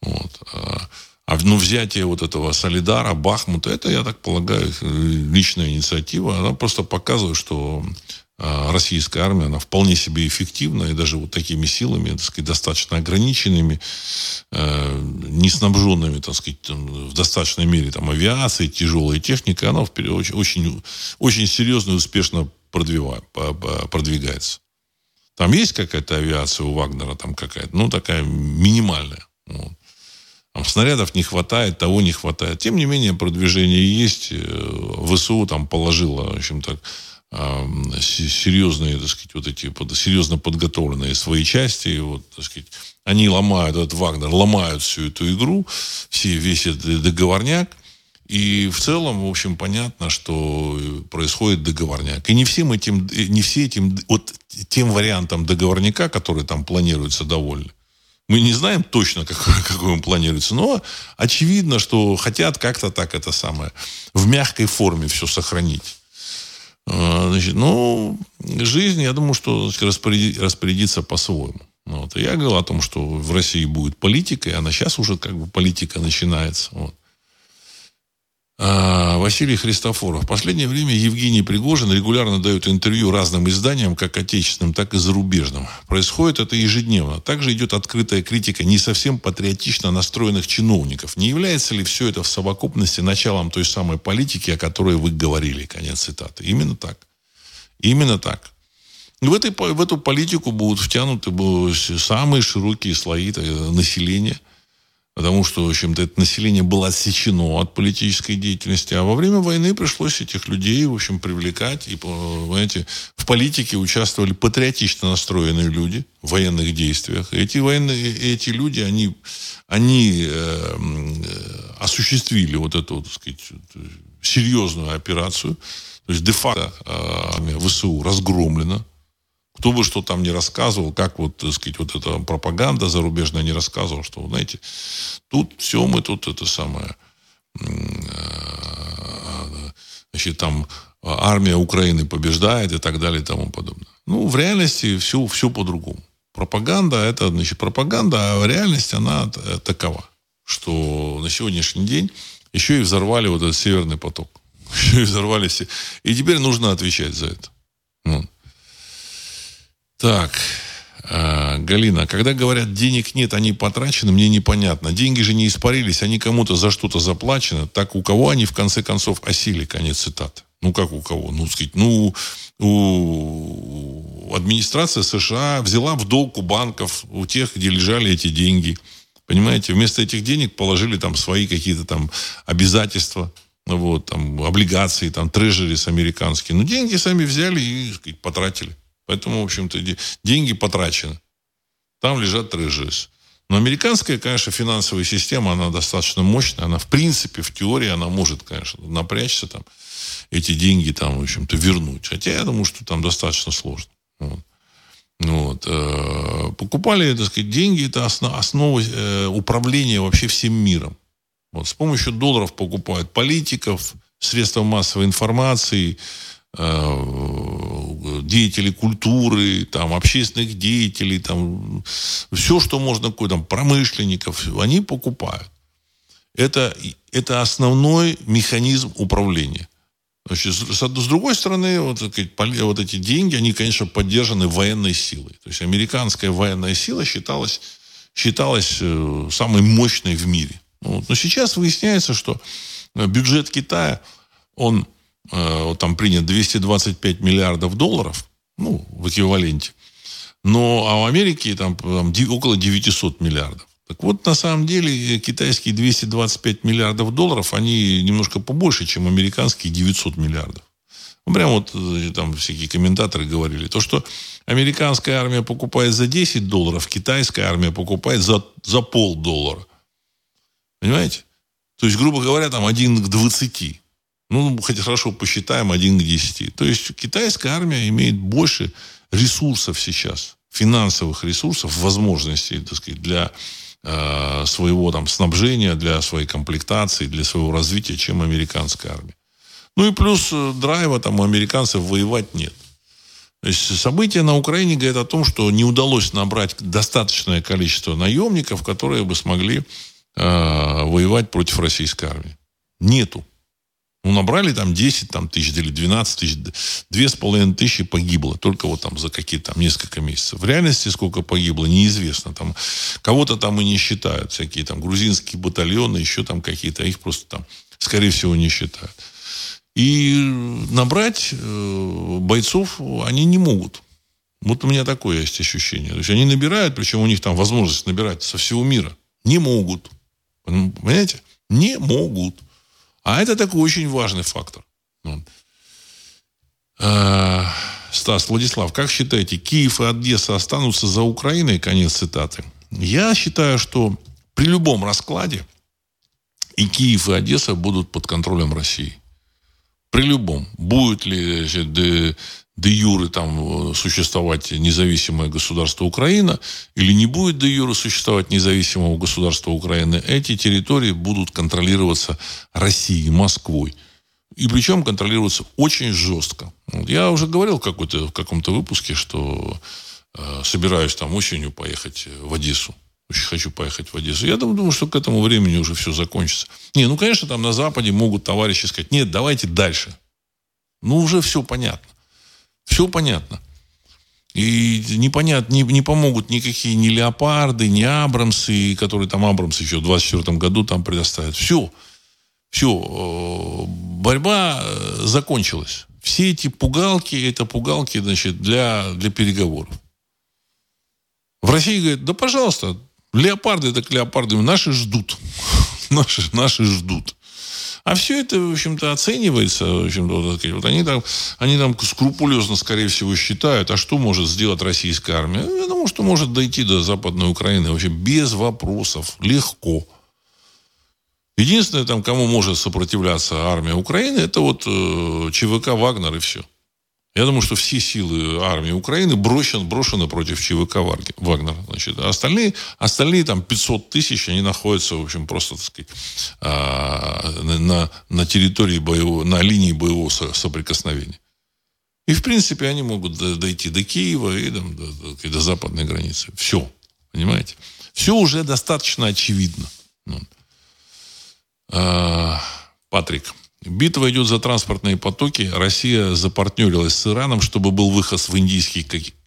Вот. А, а ну, взятие вот этого Солидара, Бахмута, это, я так полагаю, личная инициатива. Она просто показывает, что российская армия, она вполне себе эффективна, и даже вот такими силами, так сказать, достаточно ограниченными, э, не снабженными, так сказать, там, в достаточной мере там, авиацией, тяжелой техникой, она вперед, очень, очень, очень серьезно и успешно продвигается. Там есть какая-то авиация у Вагнера, там какая-то, ну, такая минимальная. Вот. Там снарядов не хватает, того не хватает. Тем не менее, продвижение есть. Э, ВСУ там положило, в общем так, серьезные, так сказать, вот эти серьезно подготовленные свои части, вот, так сказать, они ломают, этот Вагнер, ломают всю эту игру, все, весь этот договорняк, и в целом, в общем, понятно, что происходит договорняк. И не всем этим, не все этим, вот тем вариантом договорняка, который там планируется, довольны. Мы не знаем точно, какой, какой он планируется, но очевидно, что хотят как-то так это самое, в мягкой форме все сохранить. А, значит, ну, жизнь, я думаю, что распоряди, распорядится по-своему. Вот. Я говорил о том, что в России будет политика, и она сейчас уже как бы политика начинается. Вот. А, Василий Христофоров. В последнее время Евгений Пригожин регулярно дает интервью разным изданиям, как отечественным, так и зарубежным. Происходит это ежедневно. Также идет открытая критика не совсем патриотично настроенных чиновников. Не является ли все это в совокупности началом той самой политики, о которой вы говорили? Конец цитаты. Именно так. Именно так. В, этой, в эту политику будут втянуты самые широкие слои населения – потому что, в общем-то, это население было отсечено от политической деятельности, а во время войны пришлось этих людей, в общем, привлекать, и, понимаете, в политике участвовали патриотично настроенные люди в военных действиях. Эти военные, эти люди, они, они э, осуществили вот эту, так сказать, серьезную операцию, то есть де-факто э, ВСУ разгромлена, кто бы что там не рассказывал, как вот, так сказать, вот эта пропаганда зарубежная не рассказывала, что, знаете, тут все мы тут это самое, э, значит, там армия Украины побеждает и так далее и тому подобное. Ну, в реальности все, все по-другому. Пропаганда, это, значит, пропаганда, а в реальности она такова, что на сегодняшний день еще и взорвали вот этот северный поток. Еще и взорвали все. И теперь нужно отвечать за это. Вот. Так, э, Галина, когда говорят, денег нет, они потрачены, мне непонятно. Деньги же не испарились, они кому-то за что-то заплачены. Так у кого они в конце концов осили? Конец цитаты. Ну, как у кого? Ну, сказать, ну, у администрация США взяла в долг у банков, у тех, где лежали эти деньги. Понимаете, вместо этих денег положили там свои какие-то там обязательства, вот, там, облигации, там, трежерис американские. Но деньги сами взяли и сказать, потратили. Поэтому, в общем-то, деньги потрачены. Там лежат трежерис. Но американская, конечно, финансовая система, она достаточно мощная. Она, в принципе, в теории, она может, конечно, напрячься там, эти деньги там, в общем-то, вернуть. Хотя я думаю, что там достаточно сложно. Вот. Вот. Э, покупали, так сказать, деньги, это основа, основа э, управления вообще всем миром. Вот. С помощью долларов покупают политиков, средства массовой информации, деятелей культуры, там, общественных деятелей, там, все, что можно, там, промышленников, они покупают. Это, это основной механизм управления. Значит, с, с другой стороны, вот, вот эти деньги, они, конечно, поддержаны военной силой. То есть американская военная сила считалась, считалась э, самой мощной в мире. Вот. Но сейчас выясняется, что бюджет Китая, он Э, там принят 225 миллиардов долларов, ну, в эквиваленте. Но а в Америке там, там около 900 миллиардов. Так вот, на самом деле, китайские 225 миллиардов долларов, они немножко побольше, чем американские 900 миллиардов. Ну, прям вот там всякие комментаторы говорили. То, что американская армия покупает за 10 долларов, китайская армия покупает за, за полдоллара. Понимаете? То есть, грубо говоря, там один к 20. Ну, хотя хорошо посчитаем, один к десяти. То есть китайская армия имеет больше ресурсов сейчас, финансовых ресурсов, возможностей, так сказать, для э, своего там снабжения, для своей комплектации, для своего развития, чем американская армия. Ну и плюс э, драйва там у американцев воевать нет. То есть события на Украине говорят о том, что не удалось набрать достаточное количество наемников, которые бы смогли э, воевать против российской армии. Нету. Ну, набрали там 10 там, тысяч или 12 тысяч, две с половиной тысячи погибло только вот там за какие-то там несколько месяцев. В реальности сколько погибло, неизвестно. Там кого-то там и не считают, всякие там грузинские батальоны, еще там какие-то, их просто там, скорее всего, не считают. И набрать э, бойцов они не могут. Вот у меня такое есть ощущение. То есть они набирают, причем у них там возможность набирать со всего мира. Не могут. Понимаете? Не могут. А это такой очень важный фактор. Э, Стас, Владислав, как считаете, Киев и Одесса останутся за Украиной? Конец цитаты. Я считаю, что при любом раскладе и Киев, и Одесса будут под контролем России. При любом. Будет ли значит, де юры там э, существовать независимое государство Украина или не будет де юры существовать независимого государства Украины, эти территории будут контролироваться Россией, Москвой. И причем контролироваться очень жестко. Я уже говорил какой-то, в каком-то выпуске, что э, собираюсь там осенью поехать в Одессу. Очень хочу поехать в Одессу. Я думаю, что к этому времени уже все закончится. Не, ну, конечно, там на Западе могут товарищи сказать, нет, давайте дальше. Ну, уже все понятно. Все понятно. И непонятно, не, не помогут никакие ни леопарды, ни абрамсы, которые там абрамсы еще в 24 году там предоставят. Все. Все. Э, борьба э, закончилась. Все эти пугалки, это пугалки, значит, для, для переговоров. В России говорят, да, пожалуйста, леопарды так леопарды, наши ждут. Наши, наши ждут. А все это, в общем-то, оценивается. В общем-то, вот они, там, они там скрупулезно, скорее всего, считают, а что может сделать российская армия? Думаю, что может дойти до Западной Украины вообще без вопросов, легко. Единственное, там, кому может сопротивляться армия Украины, это вот э, ЧВК «Вагнер» и все. Я думаю, что все силы армии Украины брошены, брошены против ЧВК Вагнер. Значит, а остальные, остальные там 500 тысяч, они находятся, в общем, просто, так сказать, а, на, на территории боевого, на линии боевого соприкосновения. И, в принципе, они могут дойти до Киева и там, до, до, до западной границы. Все. Понимаете? Все уже достаточно очевидно. Ну. А, Патрик. Битва идет за транспортные потоки. Россия запартнерилась с Ираном, чтобы был выход в Индийский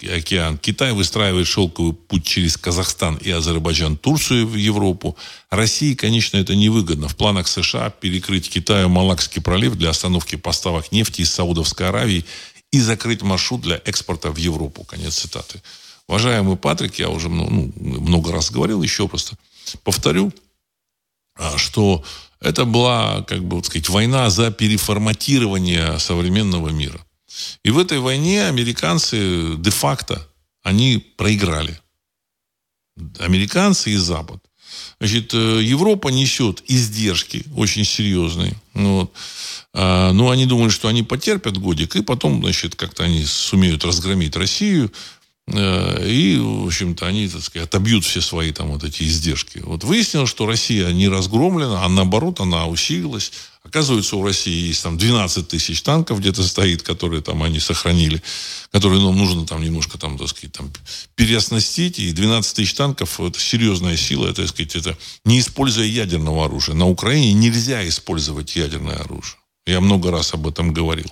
океан. Китай выстраивает шелковый путь через Казахстан и Азербайджан, Турцию в Европу. России, конечно, это невыгодно. В планах США перекрыть Китаю Малакский пролив для остановки поставок нефти из Саудовской Аравии и закрыть маршрут для экспорта в Европу. Конец цитаты. Уважаемый Патрик, я уже ну, много раз говорил, еще просто повторю, а, что это была, как бы вот сказать, война за переформатирование современного мира. И в этой войне американцы де-факто, они проиграли. Американцы и Запад. Значит, э, Европа несет издержки очень серьезные. Ну вот. А, ну, они думали, что они потерпят годик, и потом, значит, как-то они сумеют разгромить Россию, и, в общем-то, они, так сказать, отобьют все свои там вот эти издержки. Вот выяснилось, что Россия не разгромлена, а наоборот, она усилилась. Оказывается, у России есть там 12 тысяч танков где-то стоит, которые там они сохранили, которые нам нужно там немножко там, так сказать, там переоснастить. И 12 тысяч танков – это серьезная сила, это, так сказать, это не используя ядерного оружия. На Украине нельзя использовать ядерное оружие. Я много раз об этом говорил.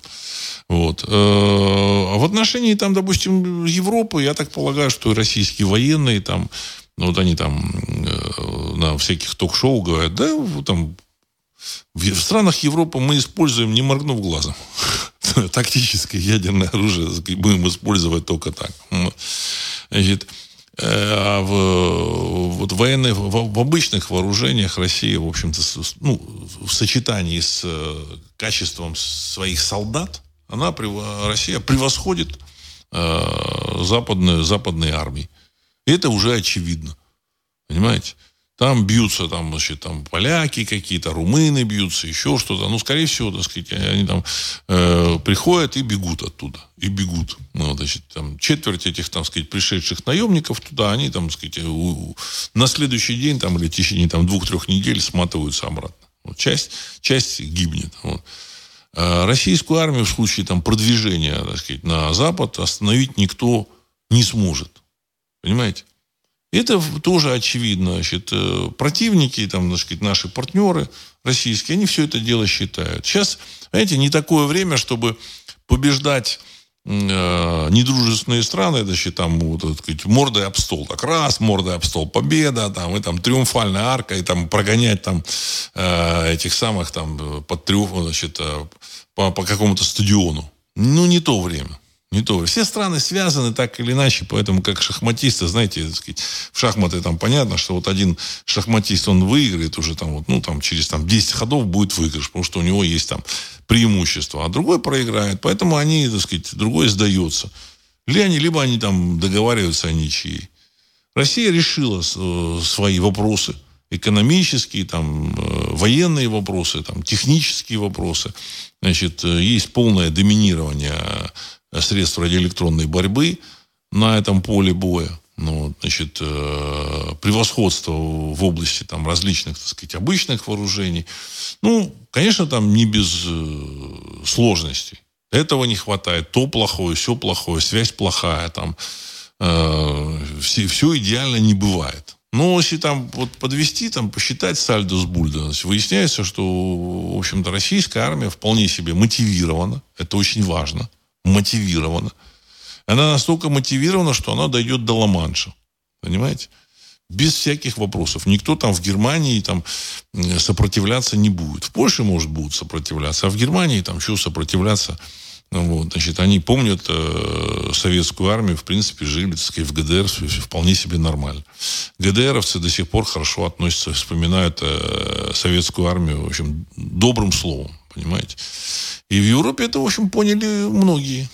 Вот. Э, а в отношении, там, допустим, Европы, я так полагаю, что российские военные там, ну, вот они там э, на всяких ток-шоу говорят, да, там, в странах Европы мы используем, не моргнув глазом. Тактическое ядерное оружие будем использовать только так. Значит, э, а в, вот военные, в, в обычных вооружениях Россия, в общем-то, ну, в сочетании с качеством своих солдат, она, Россия превосходит э, западную, западные армии. И это уже очевидно. Понимаете? Там бьются, там, значит, там поляки какие-то, румыны бьются, еще что-то. Ну, скорее всего, так сказать, они там э, приходят и бегут оттуда. И бегут. Ну, значит, там четверть этих, там, сказать, пришедших наемников туда, они, там, сказать, у, на следующий день, там, или в течение, там, двух-трех недель сматываются обратно. Вот часть, часть гибнет. Вот. А российскую армию в случае там, продвижения так сказать, на Запад остановить никто не сможет. Понимаете? Это тоже очевидно. Значит, э, противники, там, так сказать, наши партнеры российские, они все это дело считают. Сейчас, знаете, не такое время, чтобы побеждать э, недружественные страны, значит, там, вот, так сказать, мордой об стол. Так раз, мордой об стол, победа, там, и там триумфальная арка, и там прогонять там э, этих самых там под триумф, значит, э, по, по какому-то стадиону. Ну, не то время. Не то. Все страны связаны так или иначе, поэтому как шахматисты, знаете, сказать, в шахматы там понятно, что вот один шахматист, он выиграет уже там, вот, ну, там, через там, 10 ходов будет выигрыш, потому что у него есть там преимущество, а другой проиграет, поэтому они, так сказать, другой сдается. Ли они, либо они там договариваются о ничьей. Россия решила э, свои вопросы экономические, там, э, военные вопросы, там, технические вопросы. Значит, э, есть полное доминирование средств радиоэлектронной борьбы на этом поле боя. Ну, значит, э, превосходство в области там, различных, так сказать, обычных вооружений. Ну, конечно, там не без э, сложностей. Этого не хватает. То плохое, все плохое, связь плохая. Там, э, все, все идеально не бывает. Но если там вот подвести, там посчитать сальдо с бульда, выясняется, что, в общем-то, российская армия вполне себе мотивирована. Это очень важно мотивирована. Она настолько мотивирована, что она дойдет до Ла-Манша. Понимаете? Без всяких вопросов. Никто там в Германии там сопротивляться не будет. В Польше, может, будут сопротивляться, а в Германии там что сопротивляться? Ну вот, значит, они помнят э, советскую армию, в принципе, жили, так сказать, в ГДР вполне себе нормально. ГДРовцы до сих пор хорошо относятся, вспоминают э, советскую армию, в общем, добрым словом, понимаете? И в Европе это, в общем, поняли многие.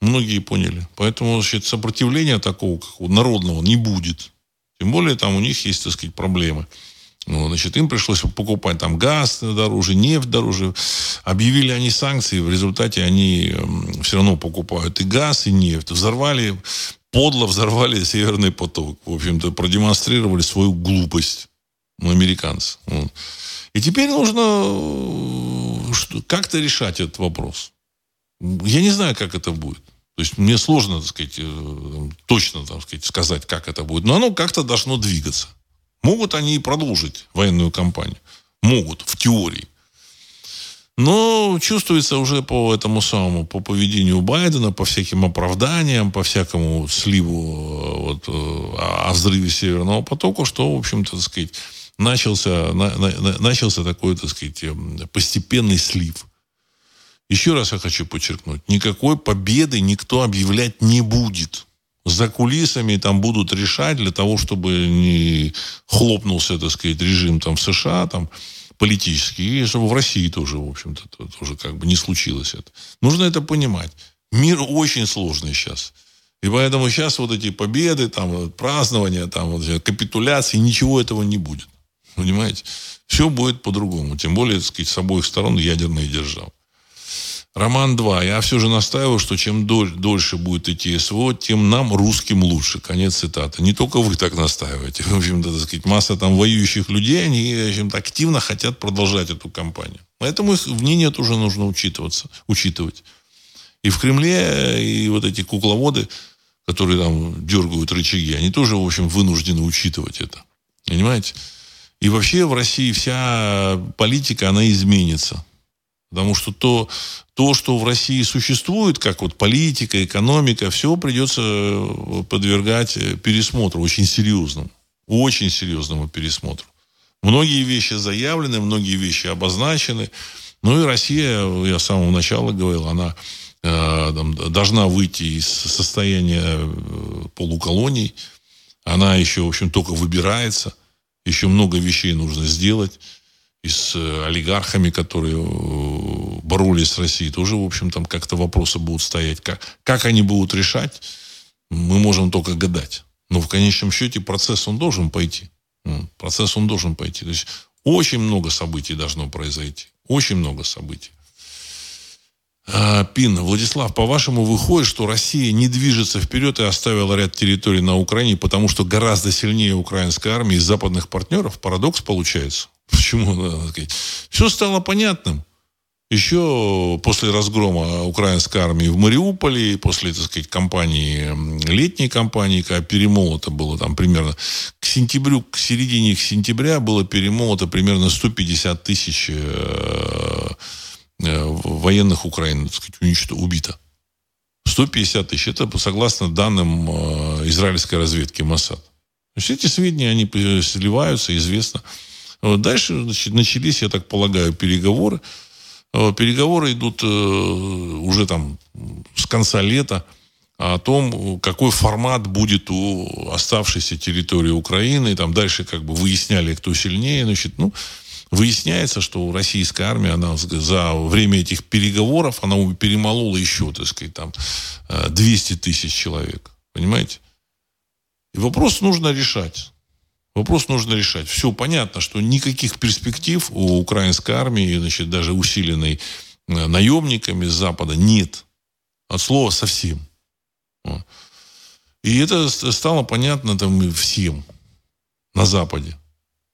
Многие поняли. Поэтому значит, сопротивления такого, как у народного, не будет. Тем более там у них есть, так сказать, проблемы. Ну, значит, им пришлось покупать там газ дороже, нефть дороже. Объявили они санкции, в результате они все равно покупают и газ, и нефть. Взорвали, подло взорвали Северный поток. В общем-то, продемонстрировали свою глупость. Ну, американцы. Вот. И теперь нужно как-то решать этот вопрос. Я не знаю, как это будет. То есть мне сложно, так сказать, э, точно так сказать, сказать, как это будет. Но оно как-то должно двигаться. Могут они и продолжить военную кампанию. Могут, в теории. Но чувствуется уже по этому самому, по поведению Байдена, по всяким оправданиям, по всякому сливу вот, о взрыве Северного потока, что, в общем-то, так сказать, начался, на, на, начался такой, так сказать, постепенный слив. Еще раз я хочу подчеркнуть, никакой победы никто объявлять не будет. За кулисами там будут решать для того, чтобы не хлопнулся, так сказать, режим там в США, там, политический, и чтобы в России тоже, в общем-то, тоже как бы не случилось это. Нужно это понимать. Мир очень сложный сейчас. И поэтому сейчас вот эти победы, там, празднования, там, вот, капитуляции, ничего этого не будет. Понимаете? Все будет по-другому. Тем более, так сказать, с обоих сторон ядерные державы. Роман 2. Я все же настаиваю, что чем дольше будет идти СВО, тем нам, русским, лучше. Конец цитаты. Не только вы так настаиваете. В общем-то, так сказать, масса там воюющих людей, они в общем активно хотят продолжать эту кампанию. Поэтому их мнение тоже нужно учитываться, учитывать. И в Кремле, и вот эти кукловоды, которые там дергают рычаги, они тоже, в общем, вынуждены учитывать это. Понимаете? И вообще в России вся политика, она изменится. Потому что то, то, что в России существует, как вот политика, экономика, все придется э, подвергать э, пересмотру очень серьезному. Очень серьезному пересмотру. Многие вещи заявлены, многие вещи обозначены. Ну и Россия, я с самого начала говорил, она э, там, должна выйти из состояния э, полуколоний. Она еще, в общем, только выбирается. Еще много вещей нужно сделать и с э, олигархами, которые э, боролись с Россией, тоже, в общем, там как-то вопросы будут стоять. Как, как они будут решать, мы можем только гадать. Но в конечном счете процесс он должен пойти. Процесс он должен пойти. То есть очень много событий должно произойти. Очень много событий. А, Пин, Владислав, по-вашему, выходит, что Россия не движется вперед и оставила ряд территорий на Украине, потому что гораздо сильнее украинской армии и западных партнеров? Парадокс получается. Почему? Все стало понятным. Еще после разгрома украинской армии в Мариуполе, после, так сказать, кампании, летней кампании, когда перемолото было там примерно к сентябрю, к середине сентября было перемолото примерно 150 тысяч э, э, военных Украины, так сказать, уничтожено, убито. 150 тысяч. Это согласно данным э, израильской разведки МОСАД. То есть эти сведения, они сливаются, известно. Дальше значит, начались, я так полагаю, переговоры. Переговоры идут э, уже там с конца лета о том, какой формат будет у оставшейся территории Украины. Там дальше как бы выясняли, кто сильнее. Значит, ну, выясняется, что российская армия, она за время этих переговоров, она перемолола еще, так сказать, там 200 э, тысяч человек. Понимаете? И вопрос нужно решать. Вопрос нужно решать. Все понятно, что никаких перспектив у украинской армии, значит, даже усиленной э, наемниками с Запада, нет. От слова совсем. И это стало понятно там всем на Западе.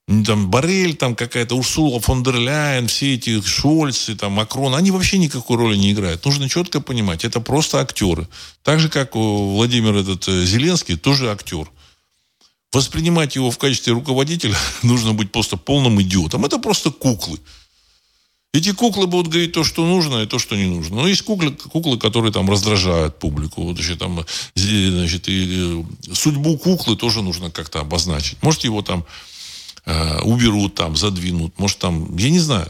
Там Барель, там какая-то Урсула фон дер Ляйен, все эти Шольцы, там Макрон, они вообще никакой роли не играют. Нужно четко понимать, это просто актеры. Так же, как Владимир этот э, Зеленский, тоже актер. Воспринимать его в качестве руководителя нужно быть просто полным идиотом. Это просто куклы. Эти куклы будут говорить то, что нужно, и то, что не нужно. Но есть куклы, куклы которые там раздражают публику. Вот, значит, там, значит, и э, судьбу куклы тоже нужно как-то обозначить. Может, его там э, уберут, там, задвинут. Может, там, я не знаю,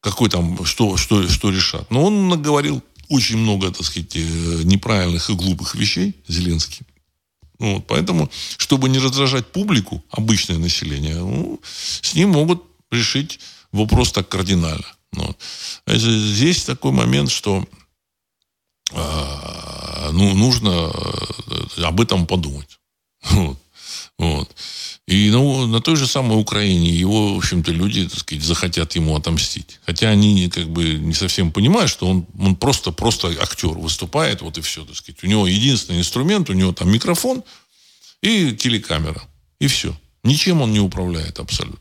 какой там, что, что, что решат. Но он наговорил очень много, так сказать, э, неправильных и глупых вещей, Зеленский. Вот, поэтому, чтобы не раздражать публику, обычное население, ну, с ним могут решить вопрос так кардинально. Вот. Здесь такой момент, что э, ну, нужно э, об этом подумать. Вот. Вот. И ну, на той же самой Украине его, в общем-то, люди, так сказать, захотят ему отомстить. Хотя они как бы не совсем понимают, что он, он просто, просто актер выступает, вот и все, так сказать. У него единственный инструмент, у него там микрофон и телекамера. И все. Ничем он не управляет абсолютно.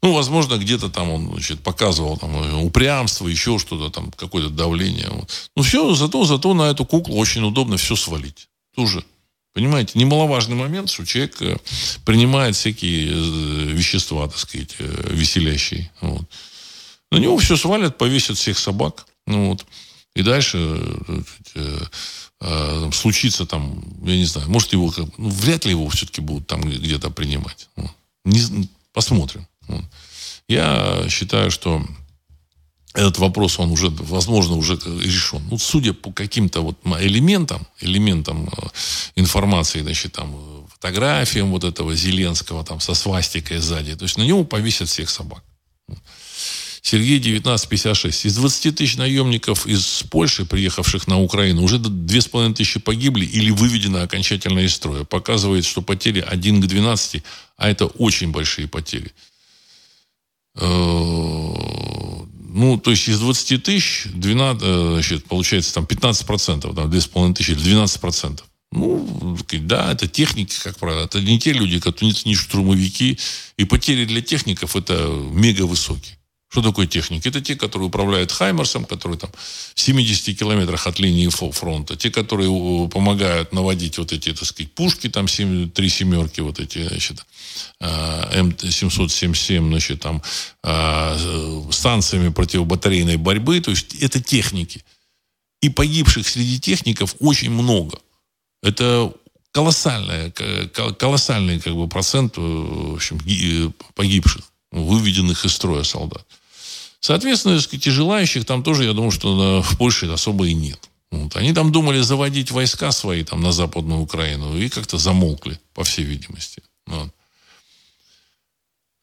Ну, возможно, где-то там он значит, показывал там, упрямство, еще что-то там, какое-то давление. Вот. Ну, все, зато, зато на эту куклу очень удобно все свалить. Тоже Понимаете, немаловажный момент, что человек э, принимает всякие э, вещества, так сказать, э, веселящие. Вот. На него все свалят, повесят всех собак. Ну, вот. И дальше э, случится там, я не знаю, может его, ну, вряд ли его все-таки будут там где-то принимать. Не, посмотрим. Я считаю, что этот вопрос, он уже, возможно, уже решен. Ну, судя по каким-то вот элементам, элементам э, информации, значит, там, фотографиям вот этого Зеленского там со свастикой сзади, то есть на него повесят всех собак. Сергей 1956. Из 20 тысяч наемников из Польши, приехавших на Украину, уже 2,5 тысячи погибли или выведены окончательно из строя. Показывает, что потери 1 к 12, а это очень большие потери. Ну, то есть из 20 тысяч 12, э, значит, получается там 15 процентов, там 2,5 тысячи или 12 процентов. Ну, да, это техники, как правило. Это не те люди, которые не штурмовики. И потери для техников это мега высокие. Что такое техника? Это те, которые управляют Хаймерсом, которые там в 70 километрах от линии фронта. Те, которые помогают наводить вот эти, так сказать, пушки, там 7, три семерки, вот эти, значит, а, М777, значит, там, а, станциями противобатарейной борьбы. То есть это техники. И погибших среди техников очень много. Это колоссальный, колоссальный как бы, процент в общем, погибших, выведенных из строя солдат. Соответственно, так сказать, и желающих там тоже, я думаю, что в Польше особо и нет. Вот. Они там думали заводить войска свои там на Западную Украину и как-то замолкли, по всей видимости. Вот.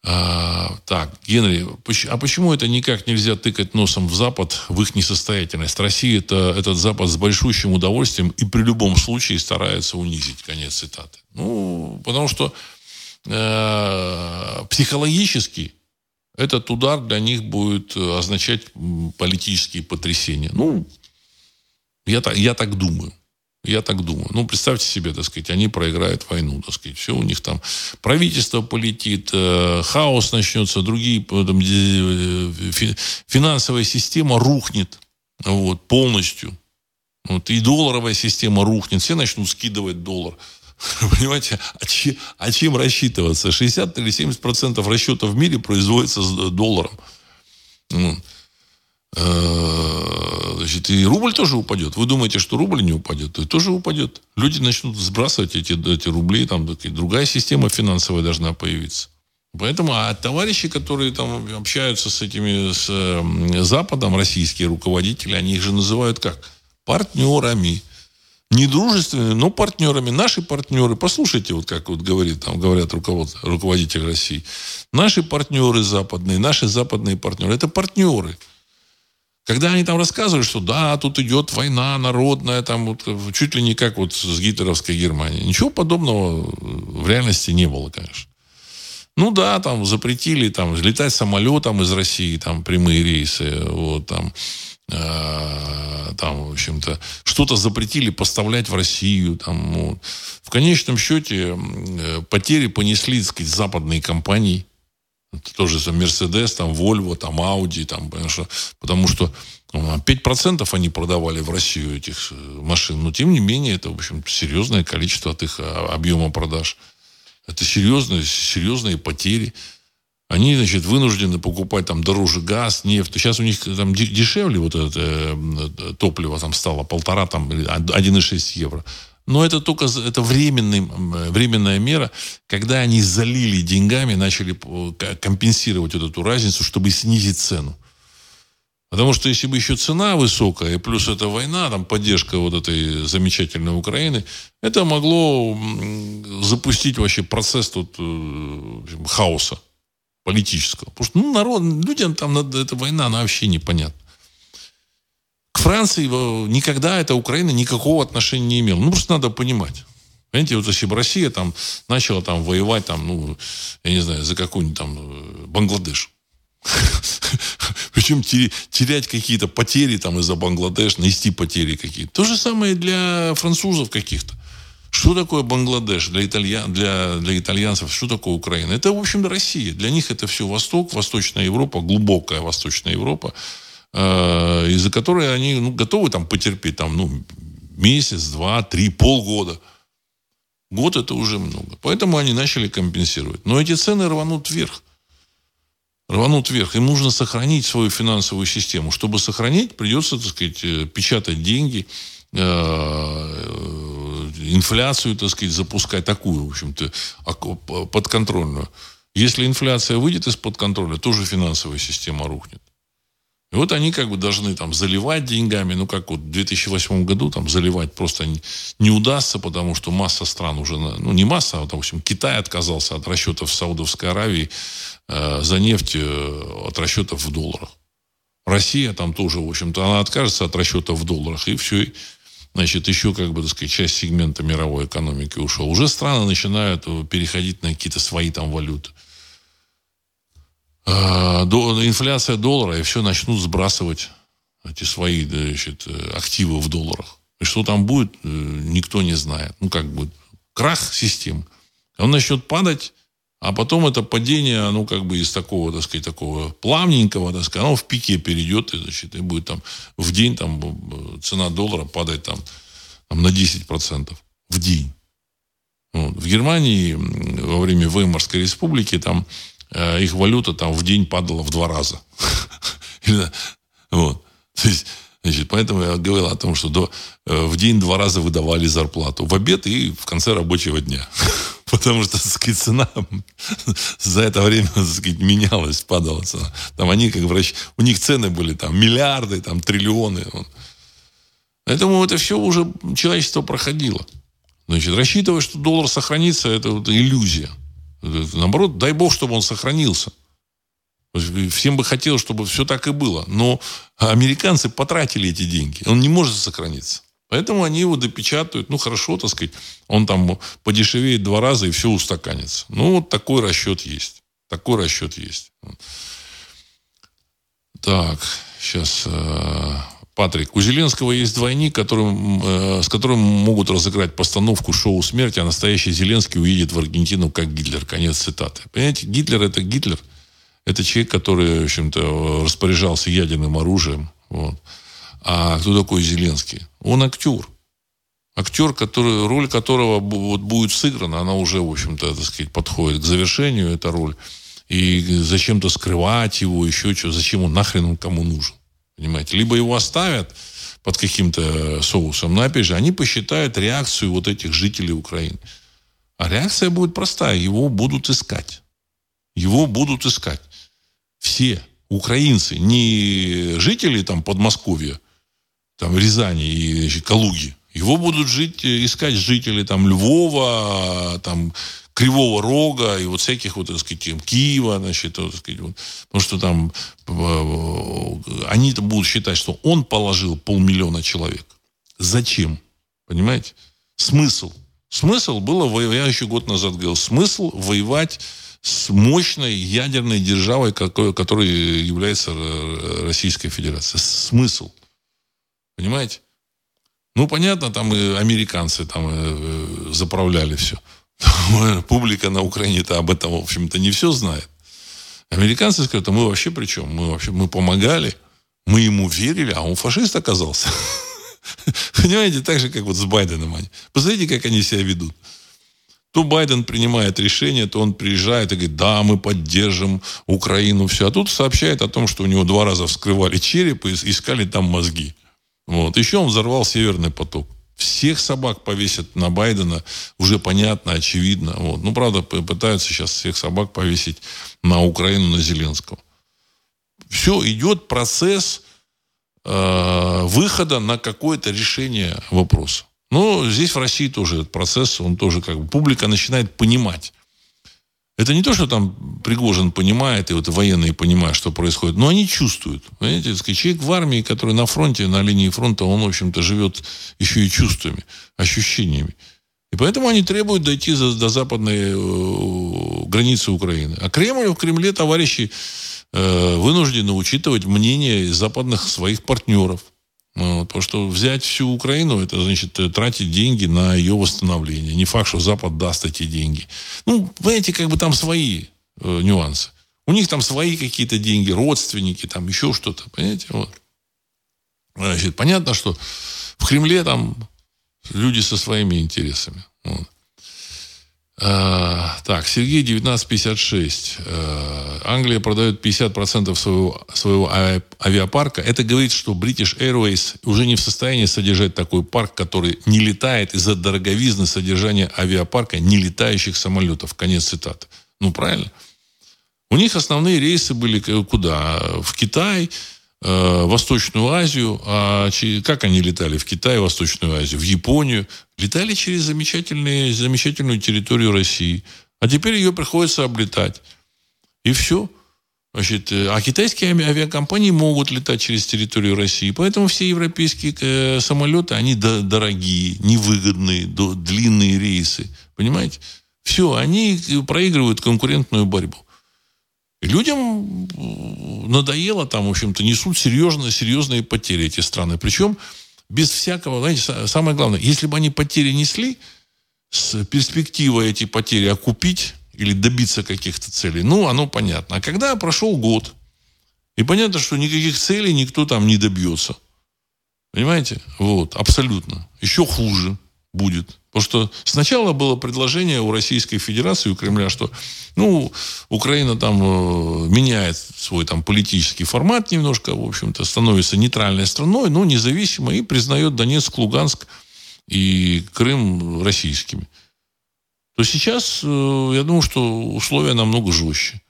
А, так, Генри, а почему это никак нельзя тыкать носом в Запад, в их несостоятельность? Россия это, этот Запад с большущим удовольствием и при любом случае старается унизить. Конец цитаты. Ну, потому что э, психологически этот удар для них будет означать политические потрясения. Ну, я так, я так думаю. Я так думаю. Ну, представьте себе, так сказать, они проиграют войну, так сказать. Все у них там правительство полетит, э, хаос начнется, другие там, э, финансовая система рухнет вот, полностью. Вот, и долларовая система рухнет. Все начнут скидывать доллар. Понимаете, а, че, а чем рассчитываться? 60 или 70 процентов расчетов в мире производится с долларом. Ну, э, значит, и рубль тоже упадет. Вы думаете, что рубль не упадет? И тоже упадет. Люди начнут сбрасывать эти, эти рубли, там другая система финансовая должна появиться. Поэтому, а товарищи, которые там общаются с этими, с Западом, российские руководители, они их же называют как? Партнерами недружественными, но партнерами. Наши партнеры, послушайте, вот как вот говорит, там говорят руководители России, наши партнеры западные, наши западные партнеры, это партнеры. Когда они там рассказывают, что да, тут идет война народная, там вот, чуть ли не как вот с гитлеровской Германией. Ничего подобного в реальности не было, конечно. Ну да, там запретили там летать самолетом из России, там прямые рейсы, вот там там, в общем-то, что-то запретили поставлять в Россию. Там, вот. В конечном счете э, потери понесли, так сказать, западные компании. Это тоже за Мерседес, там, Вольво, там, Ауди, там, потому что 5% они продавали в Россию этих э, машин, но тем не менее это, в общем, серьезное количество от их а, объема продаж. Это серьезные, серьезные потери они, значит, вынуждены покупать там дороже газ, нефть. Сейчас у них там дешевле вот это э, топливо там стало полтора, там 1,6 евро. Но это только это временный, временная мера, когда они залили деньгами, начали компенсировать вот эту разницу, чтобы снизить цену. Потому что если бы еще цена высокая, и плюс эта война, там поддержка вот этой замечательной Украины, это могло запустить вообще процесс тут э, хаоса политического. Потому что ну, народ, людям там эта война, она вообще непонятна. К Франции никогда эта Украина никакого отношения не имела. Ну, просто надо понимать. Понимаете, вот если бы Россия там начала там воевать, там, ну, я не знаю, за какой-нибудь там э, Бангладеш. Причем терять какие-то потери там из-за Бангладеш, нести потери какие-то. То же самое для французов каких-то. Что такое Бангладеш для, итальян, для, для итальянцев? Что такое Украина? Это, в общем, Россия. Для них это все Восток, Восточная Европа, глубокая Восточная Европа, э, из-за которой они ну, готовы там потерпеть там, ну, месяц, два, три, полгода. Год это уже много. Поэтому они начали компенсировать. Но эти цены рванут вверх. рванут вверх. Им нужно сохранить свою финансовую систему. Чтобы сохранить, придется, так сказать, э, печатать деньги, э, инфляцию, так сказать, запускать такую, в общем-то, подконтрольную. Если инфляция выйдет из-под контроля, тоже финансовая система рухнет. И вот они как бы должны там заливать деньгами, ну как вот в 2008 году там заливать просто не, не удастся, потому что масса стран уже, ну не масса, а, допустим, Китай отказался от расчетов в Саудовской Аравии э, за нефть э, от расчетов в долларах. Россия там тоже, в общем-то, она откажется от расчетов в долларах, и все, значит, еще, как бы, так сказать, часть сегмента мировой экономики ушел. Уже страны начинают э, переходить на какие-то свои там валюты. А, инфляция доллара, и все начнут сбрасывать эти свои значит, активы в долларах. И что там будет, э, никто не знает. Ну, как будет. Крах системы. Он начнет падать, а потом это падение, ну, как бы из такого, так сказать, такого плавненького, так сказать, оно в пике перейдет, и, значит, и будет там в день там цена доллара падать там, там на 10% в день. Вот. В Германии во время Веймарской республики там Э, их валюта там в день падала в два раза. Вот. То есть, значит, поэтому я говорил о том, что до, э, в день два раза выдавали зарплату. В обед и в конце рабочего дня. Потому что, так сказать, цена за это время, так сказать, менялась, падала цена. Там они, как врач, у них цены были там миллиарды, там триллионы. Поэтому это все уже человечество проходило. Значит, рассчитывать, что доллар сохранится, это вот иллюзия. Наоборот, дай бог, чтобы он сохранился. Всем бы хотелось, чтобы все так и было. Но американцы потратили эти деньги. Он не может сохраниться. Поэтому они его допечатают. Ну, хорошо, так сказать. Он там подешевеет два раза, и все устаканится. Ну, вот такой расчет есть. Такой расчет есть. Так, сейчас э, Патрик, у Зеленского есть двойник, которым, э, с которым могут разыграть постановку шоу «Смерть», а настоящий Зеленский уедет в Аргентину как Гитлер. Конец цитаты. Понимаете, Гитлер – это Гитлер. Это человек, который, в общем-то, распоряжался ядерным оружием. Вот. А кто такой Зеленский? Он актер. Актер, который, роль которого вот будет сыграна, она уже, в общем-то, так сказать, подходит к завершению, эта роль. И зачем-то скрывать его, еще что, зачем он нахрен он кому нужен? Понимаете? Либо его оставят под каким-то соусом, но, опять же, они посчитают реакцию вот этих жителей Украины. А реакция будет простая. Его будут искать. Его будут искать. Все украинцы, не жители там Подмосковья, там Рязани и значит, Калуги. Его будут жить, искать жители там Львова, там Кривого Рога и вот всяких вот, так сказать, Киева, значит, вот, так сказать, вот, потому что там э, они будут считать, что он положил полмиллиона человек. Зачем? Понимаете? Смысл. Смысл было, я еще год назад говорил, смысл воевать с мощной ядерной державой, какой, которой является Российская Федерация. Смысл. Понимаете? Ну, понятно, там и американцы там э, заправляли все. публика на Украине-то об этом, в общем-то, не все знает. Американцы скажут, а мы вообще при чем? Мы вообще мы помогали, мы ему верили, а он фашист оказался. Понимаете, так же, как вот с Байденом. Они. Посмотрите, как они себя ведут. То Байден принимает решение, то он приезжает и говорит, да, мы поддержим Украину, все. А тут сообщает о том, что у него два раза вскрывали череп и искали там мозги. Вот. Еще он взорвал Северный поток. Всех собак повесят на Байдена, уже понятно, очевидно. Вот. Ну, правда, пытаются сейчас всех собак повесить на Украину, на Зеленского. Все, идет процесс э, выхода на какое-то решение вопроса. Но здесь в России тоже этот процесс, он тоже как бы, публика начинает понимать, это не то, что там Пригожин понимает, и вот военные понимают, что происходит, но они чувствуют. Понимаете, сказать, человек в армии, который на фронте, на линии фронта, он, в общем-то, живет еще и чувствами, ощущениями. И поэтому они требуют дойти до, до западной э, границы Украины. А Кремль, в Кремле товарищи э, вынуждены учитывать мнение западных своих партнеров. Вот, потому что взять всю Украину, это значит э, тратить деньги на ее восстановление. Не факт, что Запад даст эти деньги. Ну, понимаете, как бы там свои э, нюансы. У них там свои какие-то деньги, родственники, там еще что-то, понимаете? Вот. Значит, понятно, что в Кремле там люди со своими интересами. Вот. А, так, Сергей 1956. А, Англия продает 50% своего, своего авиапарка. Это говорит, что British Airways уже не в состоянии содержать такой парк, который не летает из-за дороговизны содержания авиапарка нелетающих самолетов. Конец цитаты. Ну, правильно. У них основные рейсы были куда? В Китай, э, Восточную Азию. А как они летали в Китай, Восточную Азию? В Японию. Летали через замечательные, замечательную территорию России. А теперь ее приходится облетать. И все. Значит, э, а китайские авиакомпании могут летать через территорию России. Поэтому все европейские э, самолеты, они дорогие, невыгодные, длинные рейсы. Понимаете? Все, они проигрывают конкурентную борьбу. Людям надоело там, в общем-то, несут серьезные, серьезные потери эти страны. Причем без всякого, знаете, самое главное, если бы они потери несли, с перспективой эти потери окупить или добиться каких-то целей, ну, оно понятно. А когда прошел год, и понятно, что никаких целей никто там не добьется. Понимаете? Вот, абсолютно. Еще хуже будет. Потому что сначала было предложение у Российской Федерации, у Кремля, что ну, Украина там э, меняет свой там политический формат немножко, в общем-то, становится нейтральной страной, но независимой и признает Донецк, Луганск и Крым российскими. То сейчас, э, я думаю, что условия намного жестче.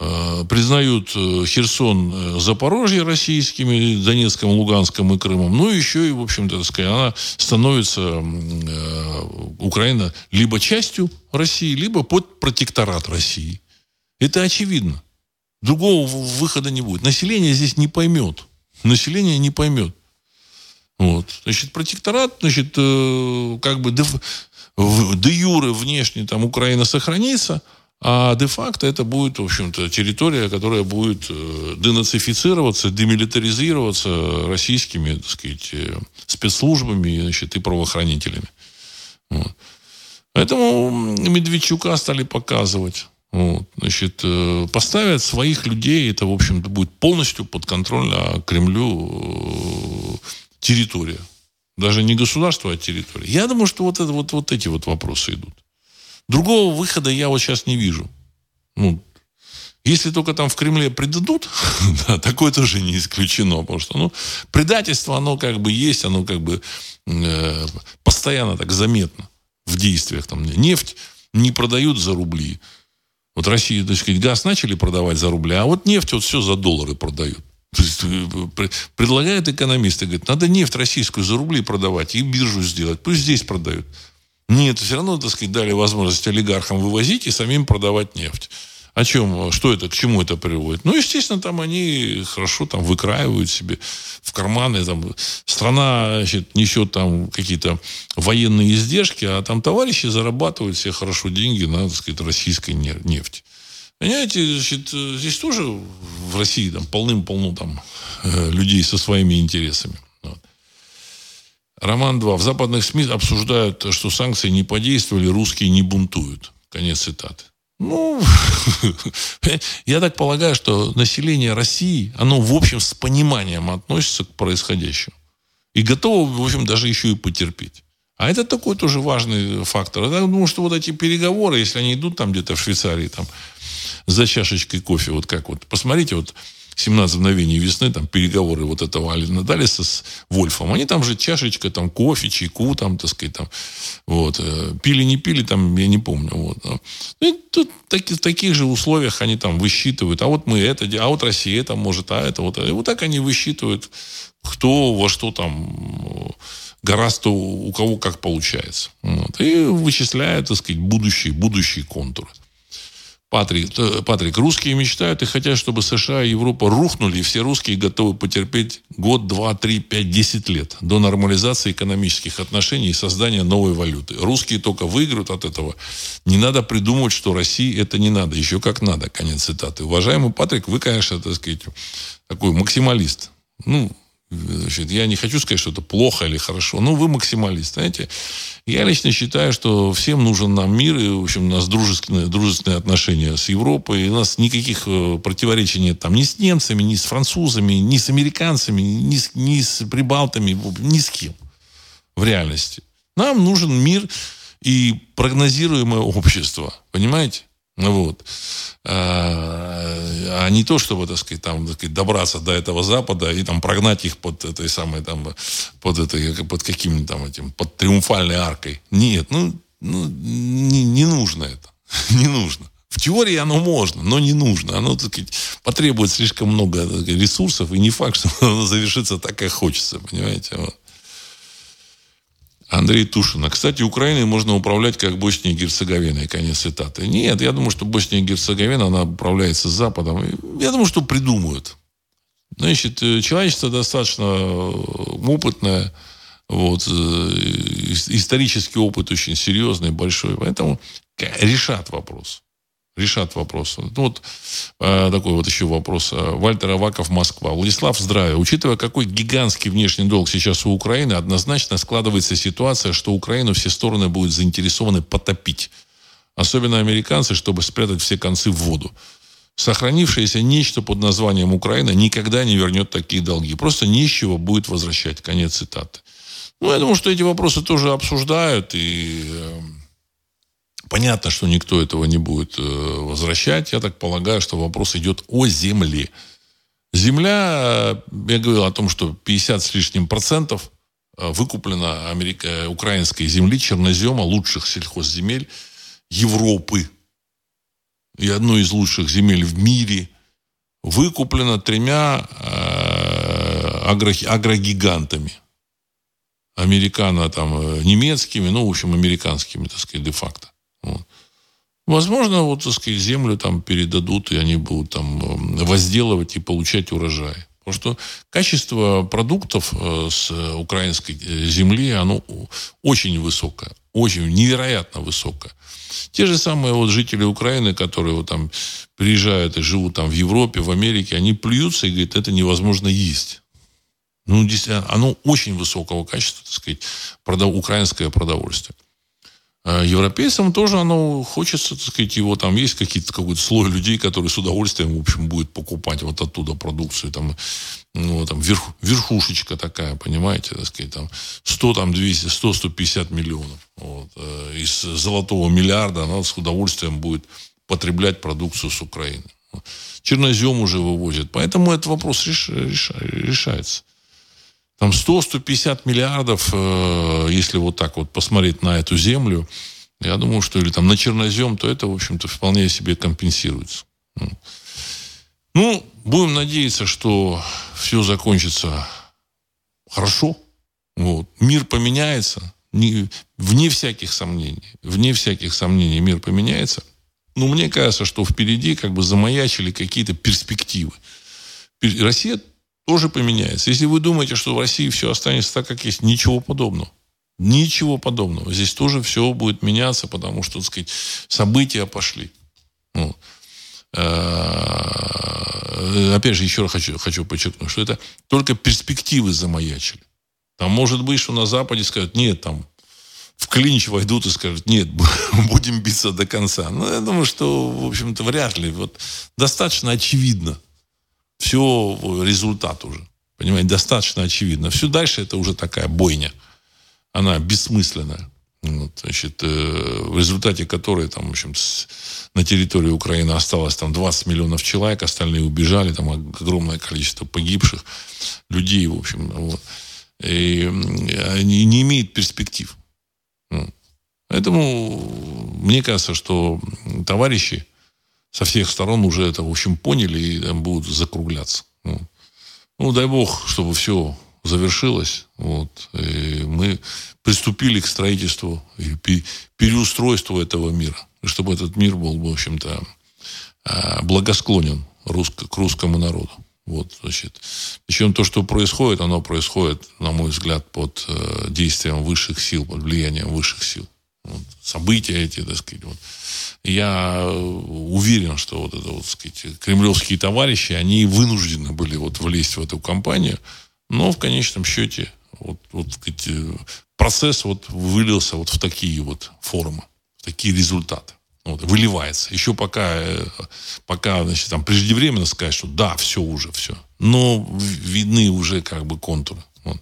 Э, признают э, Херсон, э, Запорожье российскими, Донецком, Луганском и Крымом. Ну, еще и, в общем-то, так сказать, она становится, Украина, либо частью России, либо под протекторат России. Это очевидно. Другого выхода не будет. Население здесь не поймет. Население не поймет. Вот. Значит, протекторат, значит, как бы де, де юре внешне там Украина сохранится – а де-факто это будет, в общем-то, территория, которая будет э, денацифицироваться, демилитаризироваться российскими, так сказать, э, спецслужбами значит, и правоохранителями. Вот. Поэтому Медведчука стали показывать. Вот, значит, э, поставят своих людей, это, в общем-то, будет полностью под контроль а Кремлю территория. Даже не государство, а территория. Я думаю, что вот, это, вот, вот эти вот вопросы идут. Другого выхода я вот сейчас не вижу. Ну, если только там в Кремле предадут, да, такое тоже не исключено, потому что ну, предательство, оно как бы есть, оно как бы э, постоянно так заметно в действиях. Там, нефть не продают за рубли. Вот Россия, так сказать, газ начали продавать за рубли, а вот нефть вот все за доллары продают. То есть, э, предлагают экономисты, говорят, надо нефть российскую за рубли продавать и биржу сделать, пусть здесь продают. Нет, все равно, так сказать, дали возможность олигархам вывозить и самим продавать нефть. О чем, что это, к чему это приводит? Ну, естественно, там они хорошо там выкраивают себе в карманы. Там, страна значит, несет там какие-то военные издержки, а там товарищи зарабатывают все хорошо деньги на, так сказать, российской нефти. Понимаете, значит, здесь тоже в России там полным-полно там э, людей со своими интересами. Роман 2. В западных СМИ обсуждают, что санкции не подействовали, русские не бунтуют. Конец цитаты. Ну, я так полагаю, что население России, оно, в общем, с пониманием относится к происходящему. И готово, в общем, даже еще и потерпеть. А это такой тоже важный фактор. Я думаю, что вот эти переговоры, если они идут там где-то в Швейцарии, там, за чашечкой кофе, вот как вот, посмотрите, вот 17 мгновений весны, там, переговоры вот этого Алина Далиса с Вольфом, они там же чашечка, там, кофе, чайку, там, так сказать, там, вот, э, пили, не пили, там, я не помню, вот. Ну, и тут так, в таких же условиях они там высчитывают, а вот мы это, а вот Россия это может, а это вот, и вот так они высчитывают, кто во что там гораздо у кого как получается. Вот. И вычисляют, так сказать, будущие, будущие контуры. Патрик, Патрик, русские мечтают и хотят, чтобы США и Европа рухнули, и все русские готовы потерпеть год, два, три, пять, десять лет до нормализации экономических отношений и создания новой валюты. Русские только выиграют от этого. Не надо придумывать, что России это не надо. Еще как надо. Конец цитаты. Уважаемый Патрик, вы, конечно, так сказать, такой максималист. Ну, Значит, я не хочу сказать, что это плохо или хорошо, но вы максималист, знаете. Я лично считаю, что всем нужен нам мир, и, в общем, у нас дружественные, дружественные отношения с Европой, и у нас никаких э, противоречий нет там ни с немцами, ни с французами, ни с американцами, ни с, ни с прибалтами, ни с кем в реальности. Нам нужен мир, и прогнозируемое общество. Понимаете? Ну вот. А, а не то, чтобы, так сказать, там, так сказать, добраться до этого Запада и там прогнать их под этой самой, там, под этой, под каким-то там этим, под триумфальной аркой. Нет, ну, ну не, не нужно это. не нужно. В теории оно можно, но не нужно. Оно, так сказать, потребует слишком много ресурсов, и не факт, что оно завершится так, как хочется, понимаете? Вот. Андрей Тушина. Кстати, Украиной можно управлять как Боснией и Герцеговиной. Конец цитаты. Нет, я думаю, что Босния и Герцеговина, она управляется Западом. Я думаю, что придумают. Значит, э, человечество достаточно э, опытное, вот, э, исторический опыт очень серьезный, большой. Поэтому решат вопрос решат вопрос. Ну, вот э, такой вот еще вопрос. Вальтер Аваков, Москва. Владислав, здравия. Учитывая, какой гигантский внешний долг сейчас у Украины, однозначно складывается ситуация, что Украину все стороны будут заинтересованы потопить. Особенно американцы, чтобы спрятать все концы в воду. Сохранившееся нечто под названием Украина никогда не вернет такие долги. Просто нечего будет возвращать. Конец цитаты. Ну, я думаю, что эти вопросы тоже обсуждают. И э, Понятно, что никто этого не будет э, возвращать. Я так полагаю, что вопрос идет о земле. Земля, я говорил о том, что 50 с лишним процентов э, выкуплено Америка, украинской земли, чернозема, лучших сельхозземель Европы. И одной из лучших земель в мире выкуплено тремя э, агро, агрогигантами. Американо там немецкими, ну, в общем, американскими, так сказать, де-факто. Возможно, вот, так сказать, землю там передадут, и они будут там эм, возделывать и получать урожай. Потому что качество продуктов э, с украинской э, земли, оно очень высокое. Очень, невероятно высокое. Те же самые вот жители Украины, которые вот там приезжают и живут там в Европе, в Америке, они плюются и говорят, это невозможно есть. Ну, оно очень высокого качества, так сказать, продов... украинское продовольствие. А европейцам тоже оно хочется, так сказать, его там есть какие-то какой-то слой людей, которые с удовольствием, в общем, будет покупать вот оттуда продукцию. Там, ну, там верх, верхушечка такая, понимаете, так сказать, там 100, там 200, 100, 150 миллионов. Вот. Э, из золотого миллиарда она с удовольствием будет потреблять продукцию с Украины. Чернозем уже вывозят. Поэтому этот вопрос реш, реш, решается. Там 100-150 миллиардов, э, если вот так вот посмотреть на эту землю, я думаю, что или там на чернозем, то это, в общем-то, вполне себе компенсируется. Ну, будем надеяться, что все закончится хорошо. Вот. Мир поменяется, не, вне всяких сомнений. Вне всяких сомнений мир поменяется. Но мне кажется, что впереди как бы замаячили какие-то перспективы. Россия тоже поменяется. Если вы думаете, что в России все останется так, как есть, ничего подобного. Ничего подобного. Здесь тоже все будет меняться, потому что, так сказать, события пошли. Ну, э, опять же, еще раз хочу, хочу подчеркнуть, что это только перспективы замаячили. Там может быть, что на Западе скажут, нет, там в клинч войдут и скажут, нет, будем биться до конца. Ну, я думаю, что, в общем-то, вряд ли. Вот достаточно очевидно, все результат уже. Понимаете, достаточно очевидно. Все дальше это уже такая бойня. Она бессмысленная. Вот, значит, э, в результате которой там, в общем, на территории Украины осталось там 20 миллионов человек, остальные убежали, там огромное количество погибших людей, в общем, вот. И они не имеют перспектив. Ну, поэтому мне кажется, что товарищи, со всех сторон уже это, в общем, поняли и там будут закругляться. Ну, ну дай бог, чтобы все завершилось. Вот, и мы приступили к строительству и переустройству этого мира. Чтобы этот мир был, в общем-то, а, благосклонен русско, к русскому народу. Вот, значит. Причем то, что происходит, оно происходит, на мой взгляд, под э, действием высших сил, под влиянием высших сил. Вот, события эти, так сказать, вот, я уверен, что вот это, вот, сказать, кремлевские товарищи, они вынуждены были вот влезть в эту компанию, но в конечном счете вот, вот, сказать, процесс вот вылился вот в такие вот формы, в такие результаты. Вот, выливается. Еще пока, пока значит, там преждевременно сказать, что да, все уже, все. Но видны уже как бы контуры. Вот.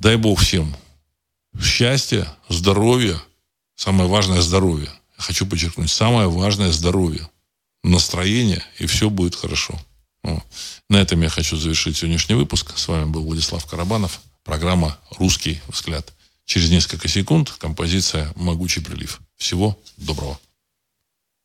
Дай бог всем счастья, здоровья. Самое важное – здоровье. Хочу подчеркнуть, самое важное – здоровье. Настроение, и все будет хорошо. Вот. На этом я хочу завершить сегодняшний выпуск. С вами был Владислав Карабанов. Программа «Русский взгляд». Через несколько секунд композиция «Могучий прилив». Всего доброго.